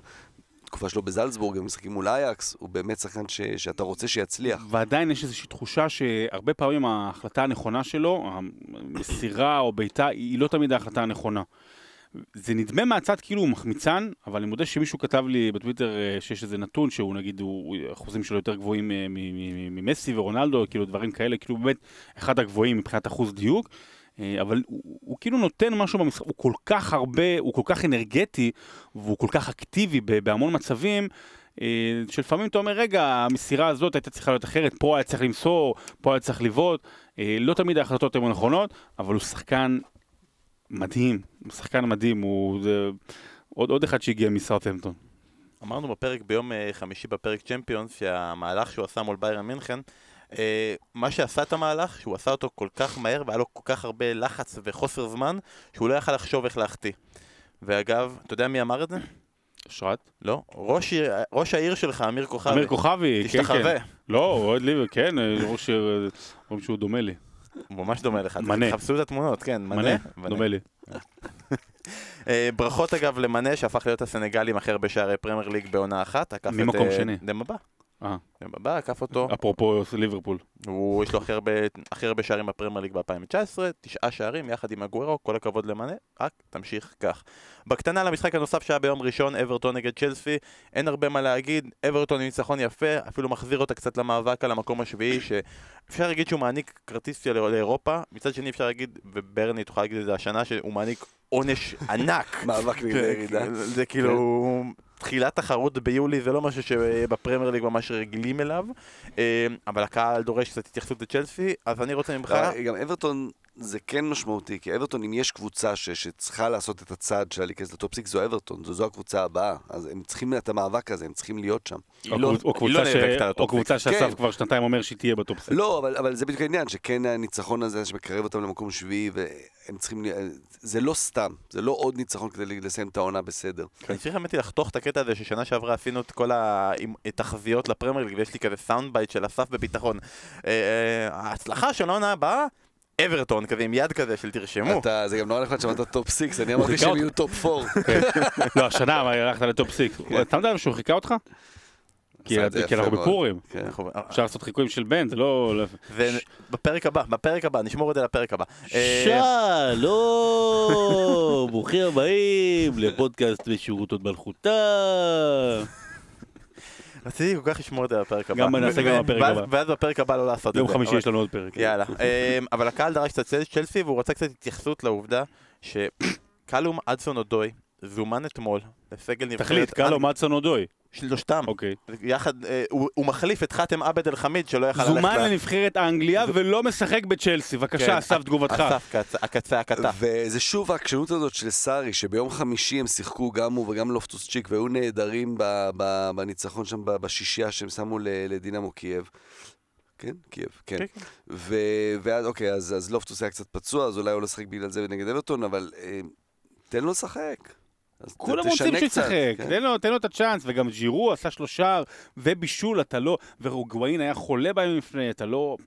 התקופה שלו בזלצבורג, הם משחקים מול אייקס, הוא באמת שחקן ש, שאתה רוצה שיצליח. ועדיין יש איזושהי תחושה שהרבה פעמים ההחלטה הנכונה שלו, המסירה או בעיטה, היא לא תמיד ההחלטה הנכונה. זה נדמה מהצד כאילו הוא מחמיצן, אבל אני מודה שמישהו כתב לי בטוויטר אה, שיש איזה נתון שהוא נגיד, הוא, אחוזים שלו יותר גבוהים אה, ממסי ורונלדו, כאילו דברים כאלה, כאילו באמת אחד הגבוהים מבחינת אחוז דיוק. אה, אבל הוא, הוא כאילו נותן משהו במשחק, הוא כל כך הרבה, הוא כל כך אנרגטי, והוא כל כך אקטיבי בהמון מצבים, שלפעמים אתה אומר, רגע, המסירה הזאת הייתה צריכה להיות אחרת, פה היה צריך למסור, פה היה צריך לבעוט, לא תמיד ההחלטות הן נכונות, אבל הוא שחקן מדהים, הוא שחקן מדהים, הוא זה... עוד, עוד אחד שהגיע מסאוטהמפטון. אמרנו בפרק ביום אה, חמישי בפרק צ'מפיונס שהמהלך שהוא עשה מול ביירן מינכן אה, מה שעשה את המהלך, שהוא עשה אותו כל כך מהר והיה לו כל כך הרבה לחץ וחוסר זמן שהוא לא יכל לחשוב איך להחטיא. ואגב, אתה יודע מי אמר את זה? אשרת? לא, ראש, ראש העיר שלך, אמיר כוכבי. אמיר כוכבי, כן, כן. לא, אוהד ליבר, כן, ראש עיר, אומרים שהוא דומה לי. הוא ממש דומה לך. מנה. תחפשו את התמונות, כן, מנה. מנה, דומה לי. אה, ברכות אגב למנה שהפך להיות הסנגלי עם הכי הרבה שערי פרמייר ליג בעונה אחת. ממקום אה, שני. דמבה. אה. בה בא, עקף אותו. אפרופו ליברפול. הוא, יש לו הכי הרבה, הכי הרבה שערים בפרמייר ליג ב-2019, תשעה שערים יחד עם אגוארו, כל הכבוד למנה, רק תמשיך כך. בקטנה למשחק הנוסף שהיה ביום ראשון, אברטון נגד צ'לסי, אין הרבה מה להגיד, אברטון עם ניצחון יפה, אפילו מחזיר אותה קצת למאבק על המקום השביעי, שאפשר להגיד שהוא מעניק כרטיס לאירופה, מצד שני אפשר להגיד, וברני תוכל להגיד את זה השנה, שהוא מעניק עונש ענק. מאבק נגד הירידה. זה כאילו... תחילת תחרות ביולי זה לא משהו שבפרמייר ליג ממש רגילים אליו, אה, אבל הקהל דורש קצת התייחסות לצ'לסי, אז אני רוצה ממך... גם אברטון זה כן משמעותי, כי אברטון, אם יש קבוצה ש, שצריכה לעשות את הצעד שלה להיכנס לטופ זו אברטון, זו, זו הקבוצה הבאה. אז הם צריכים את המאבק הזה, הם צריכים להיות שם. או, לא, או, קבוצה, לא ש... או קבוצה שהסף כן. כבר שנתיים אומר שהיא תהיה בטופ לא, אבל, אבל זה בדיוק העניין, שכן הניצחון הזה שמקרב אותם למקום שביעי, והם צריכים... זה לא סתם, זה לא עוד ניצחון כדי לסיים את העונה בסדר. אני צריך האמת לחתוך את הקטע הזה ששנה שעברה עשינו את כל התחזיות לפרמייר ליג, ויש לי כזה sound bite של אסף בביטחון. אה, אה, ההצלחה של העונה הבאה אברטון כזה עם יד כזה של תרשמו. אתה, זה גם נורא נחמד שמעת top 6, אני אמרתי שהם יהיו top 4. לא, השנה הלכת ל top 6. אתה יודע שהוא חיקה אותך? כי אנחנו בפורים. כן. אפשר לעשות חיקויים של בן, זה לא... בפרק הבא, בפרק הבא, נשמור את זה לפרק הבא. שלום, ברוכים הבאים לפודקאסט בשירותות מלכותה. רציתי כל כך לשמור את זה לפרק הבא. גם נעשה גם בפרק הבא. ואז בפרק הבא לא לעשות את זה. יום חמישי יש לנו עוד פרק. יאללה. אמ, אבל הקהל דרש קצת צ'לסי והוא רצה קצת התייחסות לעובדה שקלום אדסון אודוי זומן אתמול לסגל נבחרת... תחליט, קלום אדסון אודוי. שלושתם. אוקיי. יחד, אה, הוא, הוא מחליף את חאתם עבד אל חמיד שלא יכל ללכת... זומן לנבחרת אנגליה ולא משחק בצ'לסי. בבקשה, כן, אסף תגובתך. אסף, הקצה הקטע. וזה שוב העקשנות הזאת של סארי, שביום חמישי הם שיחקו גם הוא וגם לופטוס צ'יק, והיו נהדרים בניצחון שם בשישייה שהם שמו לדינמו קייב. כן? קייב, כן. כן, כן. ואז, אוקיי, אז, אז לופטוס היה קצת פצוע, אז אולי הוא לא שחק בגלל זה נגד אברטון, אבל אה, תן לו לשחק. כולם רוצים שישחק, כן. תן, לו, תן לו את הצ'אנס, וגם ג'ירו עשה שלושה ובישול, אתה לא, ורוגווין היה חולה בהם לפני, אתה לא...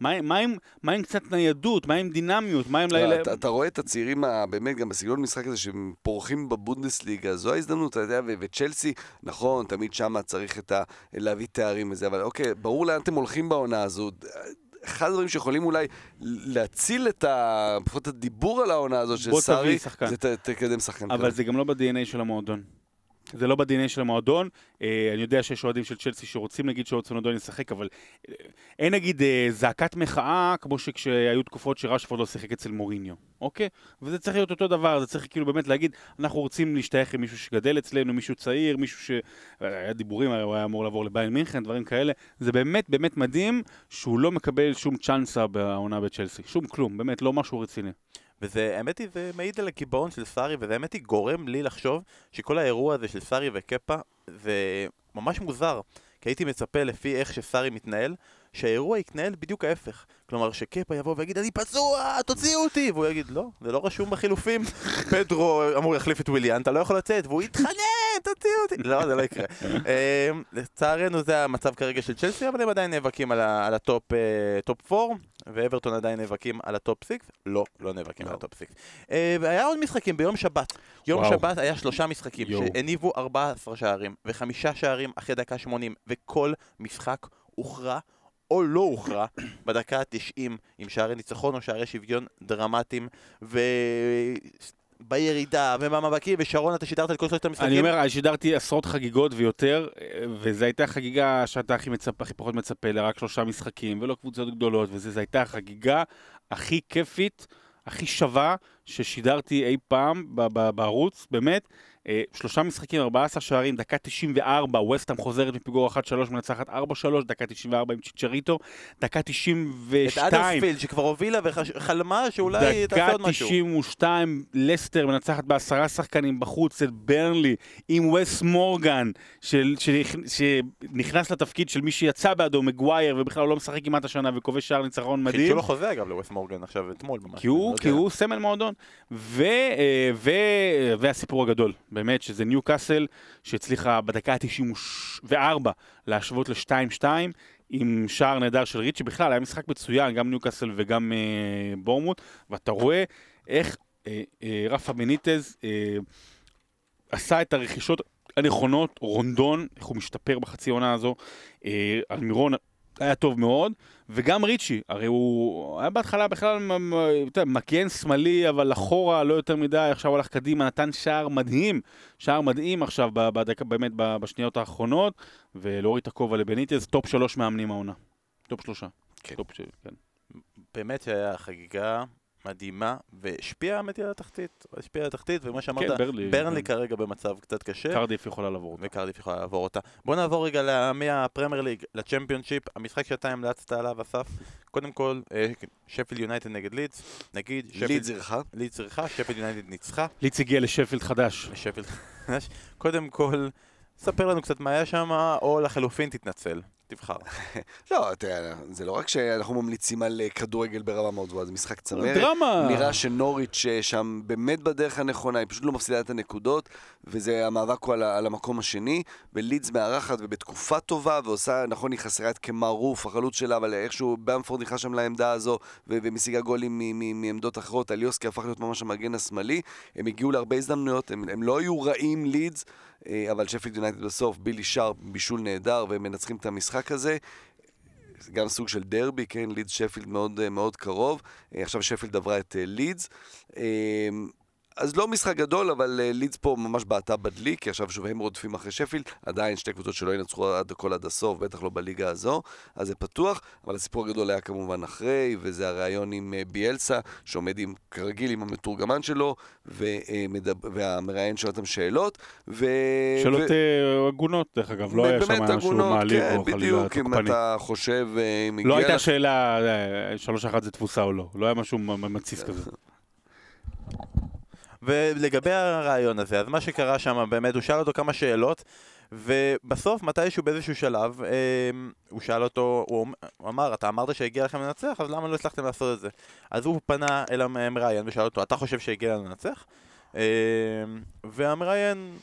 מה, מה, עם, מה עם קצת ניידות? מה עם דינמיות? מה עם לא, לילה... אתה, אתה רואה את הצעירים, באמת, גם בסגנון משחק הזה, שהם פורחים בבונדסליגה, זו ההזדמנות, אתה יודע, וצ'לסי, נכון, תמיד שמה צריך ה... להביא תארים וזה, אבל אוקיי, ברור לאן אתם הולכים בעונה הזו. אחד הדברים שיכולים אולי להציל את ה... לפחות הדיבור על העונה הזאת של סארי, זה תקדם שחקן. אבל זה גם לא ב-DNA של המועדון. זה לא ב-DNA של המועדון. אה, אני יודע שיש אוהדים של צ'לסי שרוצים להגיד שאורצון אודון ישחק, אבל אה, אין נגיד אה, זעקת מחאה כמו שכשהיו תקופות שרשפורד לא שיחק אצל מוריניו, אוקיי? וזה צריך להיות אותו דבר, זה צריך כאילו באמת להגיד, אנחנו רוצים להשתייך עם מישהו שגדל אצלנו, מישהו צעיר, מישהו ש... היה דיבורים, הוא היה אמור לעבור לביין מינכן, דברים כאלה. זה באמת באמת מדהים שהוא לא מקבל שום צ'אנסה בעונה בצ'לסי, שום כלום, באמת, לא משהו רציני. וזה, האמת היא, זה מעיד על הקיבעון של סארי, וזה האמת היא גורם לי לחשוב שכל האירוע הזה של סארי וקפה זה ממש מוזר. כי הייתי מצפה לפי איך שסארי מתנהל, שהאירוע יתנהל בדיוק ההפך. כלומר, שקפה יבוא ויגיד, אני פצוע, תוציאו אותי! והוא יגיד, לא, זה לא רשום בחילופים. פדרו אמור להחליף את וויליאן, אתה לא יכול לצאת, והוא יתחנן, תוציאו אותי! לא, זה לא יקרה. אמ, לצערנו זה המצב כרגע של צ'לסי, אבל הם עדיין נאבקים על הטופ 4, אה, ואברטון עדיין נאבקים על הטופ 6. לא, לא נאבקים על הטופ 6. אה, והיה עוד משחקים ביום שבת. יום שבת היה שלושה משחקים שהניבו 14 שערים, וחמישה שערים אחרי דקה 80, וכל משחק הוכרע. או לא הוכרע בדקה ה-90 עם שערי ניצחון או שערי שוויון דרמטיים בירידה ובמאבקים, ושרון, אתה שידרת את כל שלושת המשחקים? אני אומר, שידרתי עשרות חגיגות ויותר, וזו הייתה חגיגה שאתה הכי, מצפ, הכי פחות מצפה לה, רק שלושה משחקים, ולא קבוצות גדולות, וזו הייתה החגיגה הכי כיפית, הכי שווה, ששידרתי אי פעם בערוץ, באמת. אה, שלושה משחקים, 14 שערים, דקה 94, וסטאם חוזרת מפיגור 1-3, מנצחת 4-3, דקה 94 עם צ'יצ'ריטו, דקה 92. את אדרספילד שכבר הובילה וחלמה שאולי תעשה עוד משהו. דקה 92, לסטר מנצחת בעשרה שחקנים בחוץ את ברנלי עם וס מורגן, של, שנכנס לתפקיד של מי שיצא בעדו, מגווייר, ובכלל לא משחק כמעט השנה וכובש שער ניצחון מדהים. חידשו לו חוזה אגב לווס מורגן עכשיו אתמול. כי הוא, לא כי הוא סמל מועדון. ו, אה, ו, והסיפור הגדול. באמת שזה ניו קאסל שהצליחה בדקה ה-94 להשוות ל-2-2 עם שער נהדר של ריצ'י, בכלל היה משחק מצוין, גם ניו קאסל וגם אה, בורמוט, ואתה רואה איך אה, אה, רפה בניטז אה, עשה את הרכישות הנכונות, רונדון, איך הוא משתפר בחצי עונה הזו, אה, אלמירון היה טוב מאוד, וגם ריצ'י, הרי הוא היה בהתחלה בכלל מקיין שמאלי, אבל אחורה לא יותר מדי, עכשיו הלך קדימה, נתן שער מדהים, שער מדהים עכשיו, בדקה, באמת בשניות האחרונות, ולהוריד את הכובע לבניטז, טופ שלוש מאמנים העונה. טופ שלושה. כן. טופ ש... כן. באמת שהיה חגיגה מדהימה, והשפיעה האמת על התחתית, השפיעה על התחתית, ומה שאמרת, כן, ברלי, ברנלי כן. כרגע במצב קצת קשה. קרדיף יכולה לעבור אותה. וקרדיף יכולה לעבור אותה. בוא נעבור רגע מהפרמייר ליג לצ'מפיונשיפ, המשחק שאתה המלצת עליו, אסף. קודם כל, אה, שפילד יונייטד נגד לידס, נגיד, לידס אירחה. לידס אירחה, שפילד יונייטד ניצחה. לידס הגיע לשפילד חדש. לשפילד חדש. קודם כל, ספר לנו קצת מה היה שם, או לחלופין תתנצל. תבחר. לא, תראה, זה לא רק שאנחנו ממליצים על אה, כדורגל ברמה מאוד גבוהה, זה משחק צמרת. דרמה. נראה שנוריץ' אה, שם באמת בדרך הנכונה, היא פשוט לא מפסידה את הנקודות, וזה המאבק הוא על, על המקום השני, ולידס מארחת ובתקופה טובה, ועושה, נכון, היא חסרה את כמערוף, החלוץ שלה, אבל איכשהו במפורד נכנס שם לעמדה הזו, ומשיגה גולים מעמדות אחרות, אליוסקי הפך להיות ממש המגן השמאלי, הם הגיעו להרבה הזדמנויות, הם, הם לא היו רעים לידס. אה, אבל שפילד יונייטד בסוף, בילי שרפ, בישול נהדר, והם מנצחים את המשחק הזה. זה גם סוג של דרבי, כן, לידס שפילד מאוד, אה, מאוד קרוב. אה, עכשיו שפילד עברה את לידס. אז לא משחק גדול, אבל uh, לידס פה ממש בעטה בדלי, כי עכשיו שוב הם רודפים אחרי שפילד, עדיין שתי קבוצות שלא ינצחו עד הכל עד הסוף, בטח לא בליגה הזו, אז זה פתוח, אבל הסיפור הגדול היה כמובן אחרי, וזה הריאיון עם uh, ביאלסה, שעומד עם, כרגיל עם המתורגמן שלו, ומדבר, והמראיין שואל אותם שאלות, ו... שאלות ו... הגונות, דרך אגב, לא היה שם משהו מעליב כן, או חלילה תוקפני. בדיוק, אם אתה חושב, אם לא הייתה לך... שאלה, שלוש אחת זה תפוסה או לא, לא היה משהו מתסיס כזה. ולגבי הרעיון הזה, אז מה שקרה שם באמת, הוא שאל אותו כמה שאלות, ובסוף, מתישהו באיזשהו שלב, אה, הוא שאל אותו, הוא, הוא אמר, אתה אמרת שהגיע לכם לנצח, אז למה לא הצלחתם לעשות את זה? אז הוא פנה אל המראיין ושאל אותו, אתה חושב שהגיע לנו לנצח? אה, והמראיין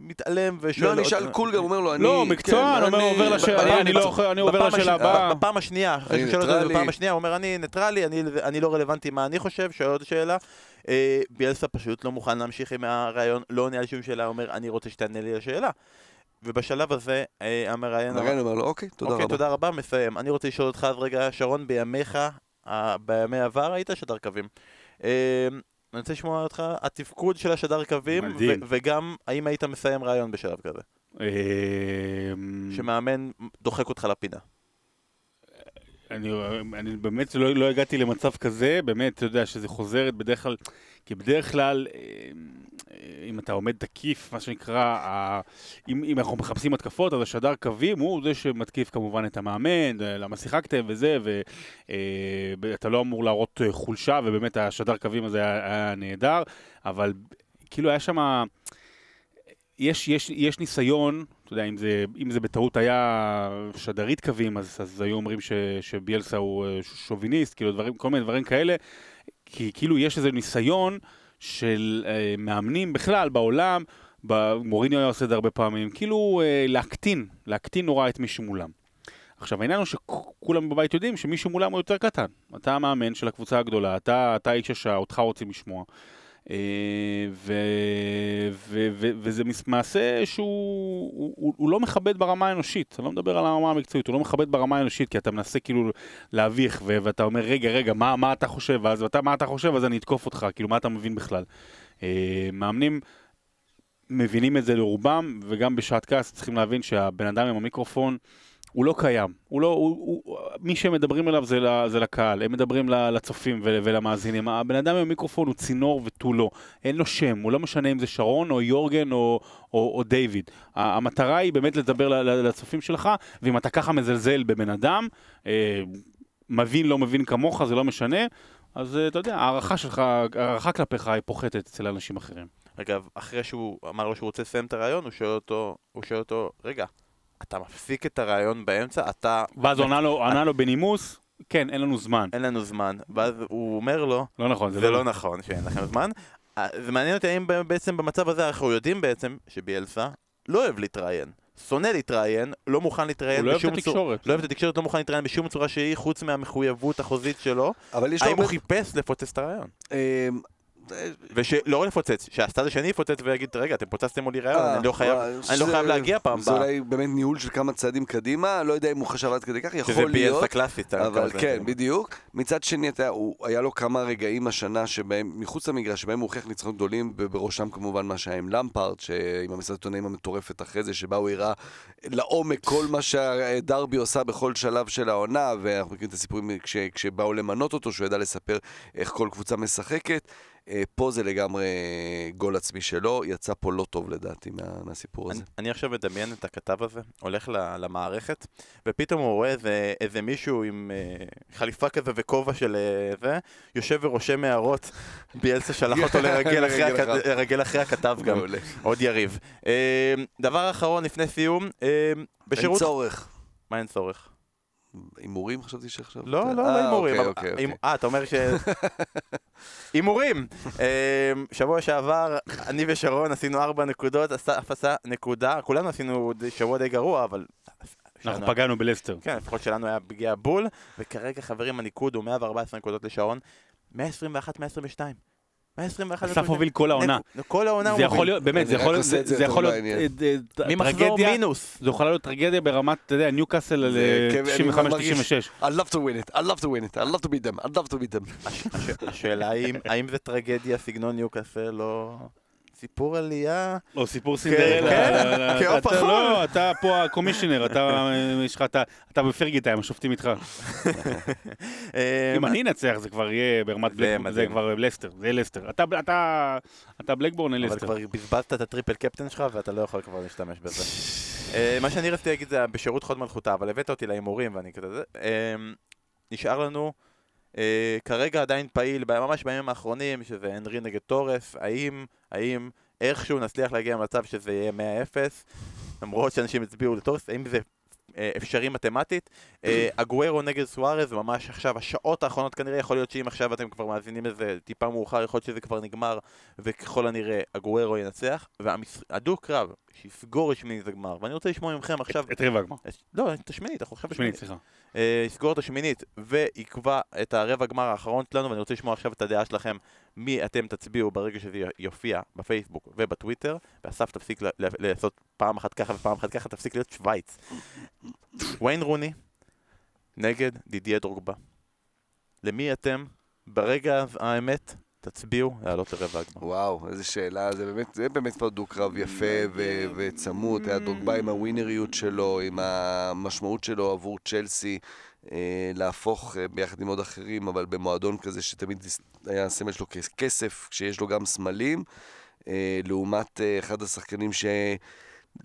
מתעלם ושואל... לא, אני אשאל קול גם, אומר לו, אני... לא, מקצוען, אומר, עובר לשאלה, אני לא, אני עובר לשאלה הבאה. בפעם השנייה, אחרי שהוא שואל אותו בפעם השנייה, הוא אומר, אני ניטרלי, אני לא רלוונטי מה אני חושב, שואל עוד שאלה. אה, ביאלסה פשוט לא מוכן להמשיך עם הריאיון, לא עונה על שום שאלה, אומר, אני רוצה שתענה לי לשאלה. ובשלב הזה אה, המראיין... המראיין אומר לו, אוקיי, תודה אוקיי, רבה. תודה רבה, מסיים. אני רוצה לשאול אותך אז רגע, שרון, בימיך, בימי עבר היית שדר קווים. אני רוצה לשמוע אותך, התפקוד של השדר קווים, וגם האם היית מסיים רעיון בשלב כזה. שמאמן דוחק אותך לפינה. אני, אני באמת לא, לא הגעתי למצב כזה, באמת, אתה יודע, שזה חוזרת בדרך כלל, כי בדרך כלל, אה, אם אתה עומד תקיף, מה שנקרא, אם, אם אנחנו מחפשים התקפות, אז השדר קווים הוא זה שמתקיף כמובן את המאמן, אה, למה שיחקתם וזה, ואתה אה, לא אמור להראות חולשה, ובאמת השדר קווים הזה היה, היה נהדר, אבל כאילו היה שם... יש, יש, יש ניסיון, אתה יודע, אם זה, אם זה בטעות היה שדרית קווים, אז, אז היו אומרים ש, שביאלסה הוא אה, שוביניסט, כאילו דברים, כל מיני דברים כאלה, כי כאילו יש איזה ניסיון של אה, מאמנים בכלל בעולם, מוריניו היה עושה את זה הרבה פעמים, כאילו אה, להקטין, להקטין נורא את מי שמולם. עכשיו העניין הוא שכולם בבית יודעים שמישהו מולם הוא יותר קטן. אתה המאמן של הקבוצה הגדולה, אתה, אתה איש השעה, אותך רוצים לשמוע. אה, ו, ו, ו, וזה מעשה שהוא הוא, הוא, הוא לא מכבד ברמה האנושית, אני לא מדבר על הרמה המקצועית, הוא לא מכבד ברמה האנושית, כי אתה מנסה כאילו להביך, ו, ואתה אומר, רגע, רגע, מה, מה אתה חושב, ואז אתה, מה אתה חושב, אז אני אתקוף אותך, כאילו, מה אתה מבין בכלל. אה, מאמנים מבינים את זה לרובם, וגם בשעת כעס צריכים להבין שהבן אדם עם המיקרופון הוא לא קיים. הוא לא, הוא, הוא, מי שמדברים אליו זה, זה לקהל, הם מדברים לצופים ול, ולמאזינים. הבן אדם עם המיקרופון הוא צינור ותו לא. אין לו שם, הוא לא משנה אם זה שרון או יורגן או, או, או דיוויד. המטרה היא באמת לדבר לצופים שלך, ואם אתה ככה מזלזל בבן אדם, אה, מבין לא מבין כמוך, זה לא משנה. אז אה, אתה יודע, ההערכה שלך, ההערכה כלפיך היא פוחתת אצל אנשים אחרים. אגב, אחרי שהוא אמר לו שהוא רוצה לסיים את הרעיון, הוא שואל אותו, הוא שואל אותו, רגע, אתה מפסיק את הרעיון באמצע? אתה... ואז הוא ענה לו, ענה לו בנימוס, כן, אין לנו זמן. אין לנו זמן. ואז הוא אומר לו, לא נכון, זה לא נכון שאין לכם זמן. אה, זה מעניין אותי האם בעצם במצב הזה אנחנו יודעים בעצם שביאלסה לא אוהב להתראיין. שונא להתראיין, לא מוכן להתראיין הוא לא אוהב את בשום צורה. התקשורת. לא אוהב את התקשורת, לא מוכן להתראיין בשום צורה שהיא, חוץ מהמחויבות החוזית שלו. אבל יש לו האם הוא. חיפש לפוצץ את הרעיון? ולא לפוצץ, שהצד השני יפוצץ ויגיד, רגע, אתם פוצצתם מולי רעיון, אה, אני לא חייב, אה, אני לא שזה- חייב להגיע פעם זה. אולי באמת ניהול של כמה צעדים קדימה, לא יודע אם הוא חשב עד כדי כך, שזה יכול להיות. קלאסית. אבל כמה כן, בדיוק. מצד שני, אתה, היה לו כמה רגעים השנה שבהם, מחוץ למגרש, שבהם הוא הוכיח ניצחונות גדולים, ובראשם כמובן מה שהיה עם למפארד, שעם המסעדת עיתונאים המטורפת אחרי זה, שבה הוא הראה לעומק כל מה שדרבי עושה בכל שלב של העונה, ואנחנו מכירים את הסיפורים כש, כשבאו למנות אותו, שהוא ידע לספר איך כל קבוצה משחקת. אה, פה זה לגמרי גול עצמי שלו, יצא פה לא טוב לדעתי מה, מהסיפור הזה. אני, אני עכשיו מדמיין את הכתב הזה, הולך ל- למערכת, ופתאום הוא רואה איזה, איזה מישהו עם אה, חליפה כזה וכובע של אה, זה, יושב ורושם הערות, ביאלסה שלח אותו לרגל אחרי, הכ... לרגל אחרי הכתב גם. עוד יריב. אה, דבר אחרון לפני סיום, אה, אין בשירות... צורך. מה אין צורך? הימורים חשבתי שעכשיו... לא, לא, אה, לא הימורים. אוקיי, אבל- אוקיי, הימ- אוקיי. אה, אתה אומר ש... הימורים! אה, שבוע שעבר, אני ושרון עשינו ארבע נקודות, אסף עשה נקודה, כולנו עשינו שבוע די גרוע, אבל... אנחנו פגענו בלסטר. כן, לפחות שלנו היה פגיעה בול, וכרגע חברים הניקוד הוא 114 נקודות לשעון, 121, 122. 121 אסף הוביל כל העונה. כל העונה הוא זה יכול מוביל. באמת, זה יכול להיות, זה יכול. אה, אה, ממחזור טרגדיה, מינוס. זה יכול להיות טרגדיה ברמת, אתה יודע, ניוקאסל מרגיש- 95-96. I love to win it, I love to win it, I love to beat them, I love to beat them. הש- הש- השאלה האם זה טרגדיה סגנון ניוקאסל או סיפור עלייה? או סיפור סינדרלה. כן, אה, כן, החול. לא, אתה פה הקומישיונר, אתה בפרגי טיים, השופטים איתך. אה, אם אני אנצח זה כבר יהיה ברמת בלקבורן, זה. כבר לסטר, זה יהיה לסטר. אתה- בלקבורן, אין אבל לסטר. כבר בזבזת את הטריפל קפטן שלך ואתה לא יכול כבר להשתמש בזה. אה, מה שאני רציתי להגיד זה בשירות חוד מלכותה, אבל הבאת אותי להימורים ואני כזה זה. אה, נשאר לנו אה, כרגע עדיין פעיל, ממש בימים האחרונים, שזה הנרי נגד טורף, האם, האם איכשהו נצליח להגיע למצב שזה יהיה 100-0, למרות שאנשים הצביעו לטורף, האם זה אה, אפשרי מתמטית. אה, אגוארו נגד סוארז, ממש עכשיו, השעות האחרונות כנראה, יכול להיות שאם עכשיו אתם כבר מאזינים לזה טיפה מאוחר, יכול להיות שזה כבר נגמר, וככל הנראה אגוארו ינצח, והדו קרב שיסגור את שמינית הגמר, ואני רוצה לשמוע מכם עכשיו, את רבע הגמר. לא, את השמינית, אנחנו עכשיו שמינית, בשמינית, סליחה. אה, יסגור את השמינית ויקבע את הרבע גמר האחרון שלנו, ואני רוצה לשמוע עכשיו את הדעה שלכם, מי אתם תצביעו ברגע שזה יופיע בפייסבוק ובטוויטר, ואסף תפסיק לעשות פעם אחת ככה ופעם אחת ככה, תפסיק להיות שווייץ. ויין רוני נגד דידיה דרוגבה. למי אתם ברגע האמת תצביעו לעלות לרבע הגמר? וואו, איזה שאלה, זה באמת, זה באמת כבר דו-קרב יפה ו- וצמוד, היה דוגבה עם הווינריות שלו, עם המשמעות שלו עבור צ'לסי, אה, להפוך אה, ביחד עם עוד אחרים, אבל במועדון כזה שתמיד היה הסמל שלו כסף, כשיש לו גם סמלים, אה, לעומת אה, אחד השחקנים ש...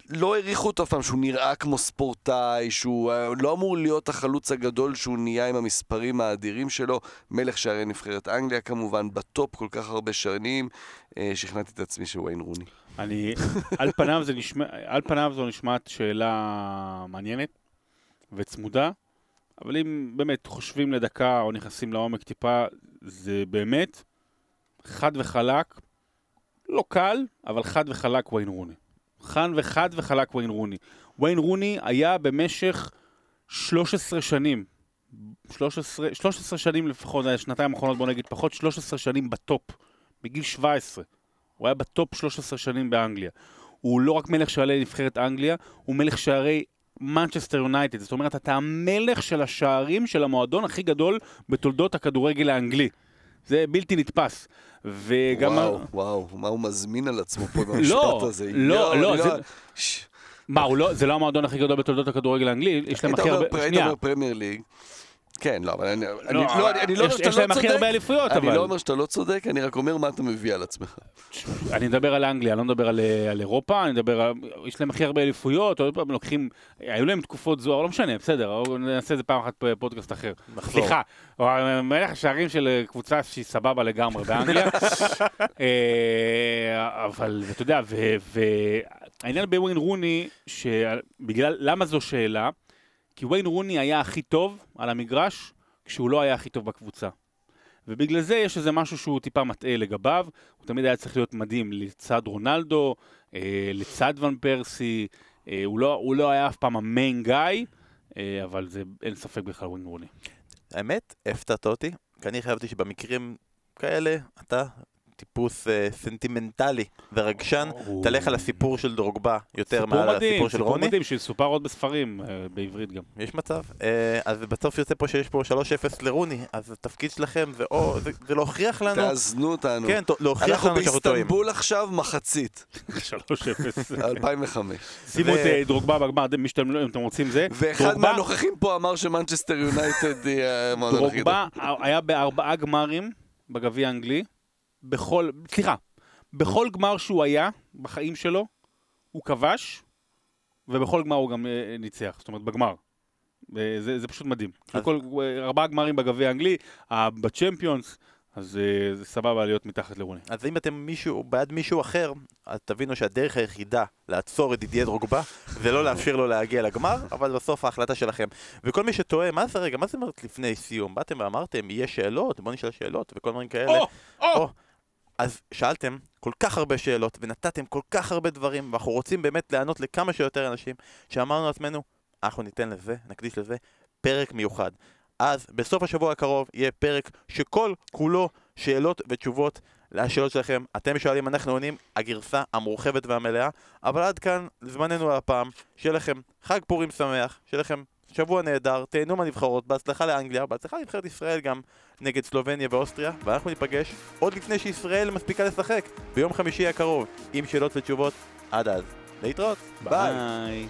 לא העריכו אותו אף פעם, שהוא נראה כמו ספורטאי, שהוא אה, לא אמור להיות החלוץ הגדול שהוא נהיה עם המספרים האדירים שלו, מלך שערי נבחרת אנגליה כמובן, בטופ כל כך הרבה שנים, אה, שכנעתי את עצמי שוויין רוני. אני, על פניו זה נשמע, על פניו זו נשמעת שאלה מעניינת וצמודה, אבל אם באמת חושבים לדקה או נכנסים לעומק טיפה, זה באמת חד וחלק, לא קל, אבל חד וחלק ויין רוני. חד וחד וחלק ויין רוני. ויין רוני היה במשך 13 שנים, 13, 13 שנים לפחות, שנתיים האחרונות בוא נגיד פחות, 13 שנים בטופ, בגיל 17. הוא היה בטופ 13 שנים באנגליה. הוא לא רק מלך שערי נבחרת אנגליה, הוא מלך שערי מנצ'סטר יונייטד. זאת אומרת, אתה המלך של השערים של המועדון הכי גדול בתולדות הכדורגל האנגלי. זה בלתי נתפס. וגם... וואו, וואו, מה הוא מזמין על עצמו פה לא, במשפט הזה. לא, יואו, לא, זה- ש- מה, לא, זה לא המועדון הכי גדול בתולדות הכדורגל האנגלי, יש להם הכי הרבה... היית. אומר פרמייר ליג. כן, לא, אבל אני אני- לא, לא, אני- אני לא אומר יש- שאתה יש להם לא הכי הרבה צודק. אליפויות, אני אבל. לא אומר שאתה לא צודק, אני רק אומר מה אתה מביא על עצמך. אני מדבר על אנגליה, אני לא מדבר על, על אירופה, אני מדבר על... יש להם הכי הרבה אליפויות, עוד פעם לוקחים... היו להם תקופות זוהר, לא משנה, בסדר, נעשה את זה פעם אחת בפודקאסט אחר. סליחה, אבל מלך השערים של קבוצה שהיא סבבה לגמרי באנגליה. אה, אבל אתה יודע, והעניין בוויין רוני, שבגלל, למה זו שאלה? כי וויין רוני היה הכי טוב על המגרש כשהוא לא היה הכי טוב בקבוצה. ובגלל זה יש איזה משהו שהוא טיפה מטעה לגביו, הוא תמיד היה צריך להיות מדהים לצד רונלדו, אה, לצד ון פרסי, אה, הוא, לא, הוא לא היה אף פעם המיין גאי, אה, אבל זה אין ספק בכלל ווין רוני. האמת, הפתעת אותי, כי אני חשבתי שבמקרים כאלה, אתה טיפוס אה, סנטימנטלי ורגשן, תלך על הסיפור של דרוגבה יותר סיפור מעל מדהים, הסיפור של סיפור רוני. מדהים שיסופר עוד בספרים, אה, בעברית גם. יש מצב. אה, אז בסוף יוצא פה שיש פה 3-0 לרוני, אז התפקיד שלכם זה או, זה, זה להוכיח לנו, תאזנו אותנו. כן, להוכיח אנחנו לנו שאנחנו טועים. באיסטנבול עכשיו, מחצית, 3-0. 2005. שימו את דרוגבה בגמר, מי שאתם לא- אם אתם רוצים זה. ואחד דרוגבה- מהנוכחים פה אמר שמנצ'סטר יונייטד היא המועדון הכי גדול. דרוגבה היה בארבעה גמרים בגביע האנגלי, בכל, סליחה, בכל גמר שהוא היה בחיים שלו, הוא כבש, ובכל גמר הוא גם אה, ניצח, זאת אומרת בגמר. אה, זה, זה פשוט מדהים. אז- כל, ארבעה גמרים בגביע האנגלי, אה, בצ'מפיונס, אז אה, זה סבבה להיות מתחת לרוני. אז אם אתם מישהו, בעד מישהו אחר, אז תבינו שהדרך היחידה לעצור את דידיאר דרוגבה זה לא לאפשר לו להגיע לגמר, אבל בסוף ההחלטה שלכם. וכל מי שטועה, מה זה רגע, מה זה אומרת לפני סיום? באתם ואמרתם, יהיה שאלות, בוא נשאל שאלות וכל מיני כאלה. או! או, אז שאלתם כל כך הרבה שאלות ונתתם כל כך הרבה דברים ואנחנו רוצים באמת לענות לכמה שיותר אנשים שאמרנו לעצמנו, אנחנו ניתן לזה, נקדיש לזה פרק מיוחד. אז בסוף השבוע הקרוב יהיה פרק שכל כולו שאלות ותשובות לשאלות שלכם. אתם שואלים, אנחנו עונים, הגרסה המורחבת והמלאה. אבל עד כאן, זמננו הפעם. שיהיה לכם חג פורים שמח, שיהיה לכם שבוע נהדר, תהנו מהנבחרות, בהצלחה לאנגליה, בהצלחה לנבחרת ישראל גם נגד סלובניה ואוסטריה, ואנחנו ניפגש עוד לפני שישראל מספיקה לשחק, ביום חמישי הקרוב, עם שאלות ותשובות. עד אז, להתראות, ביי. ביי.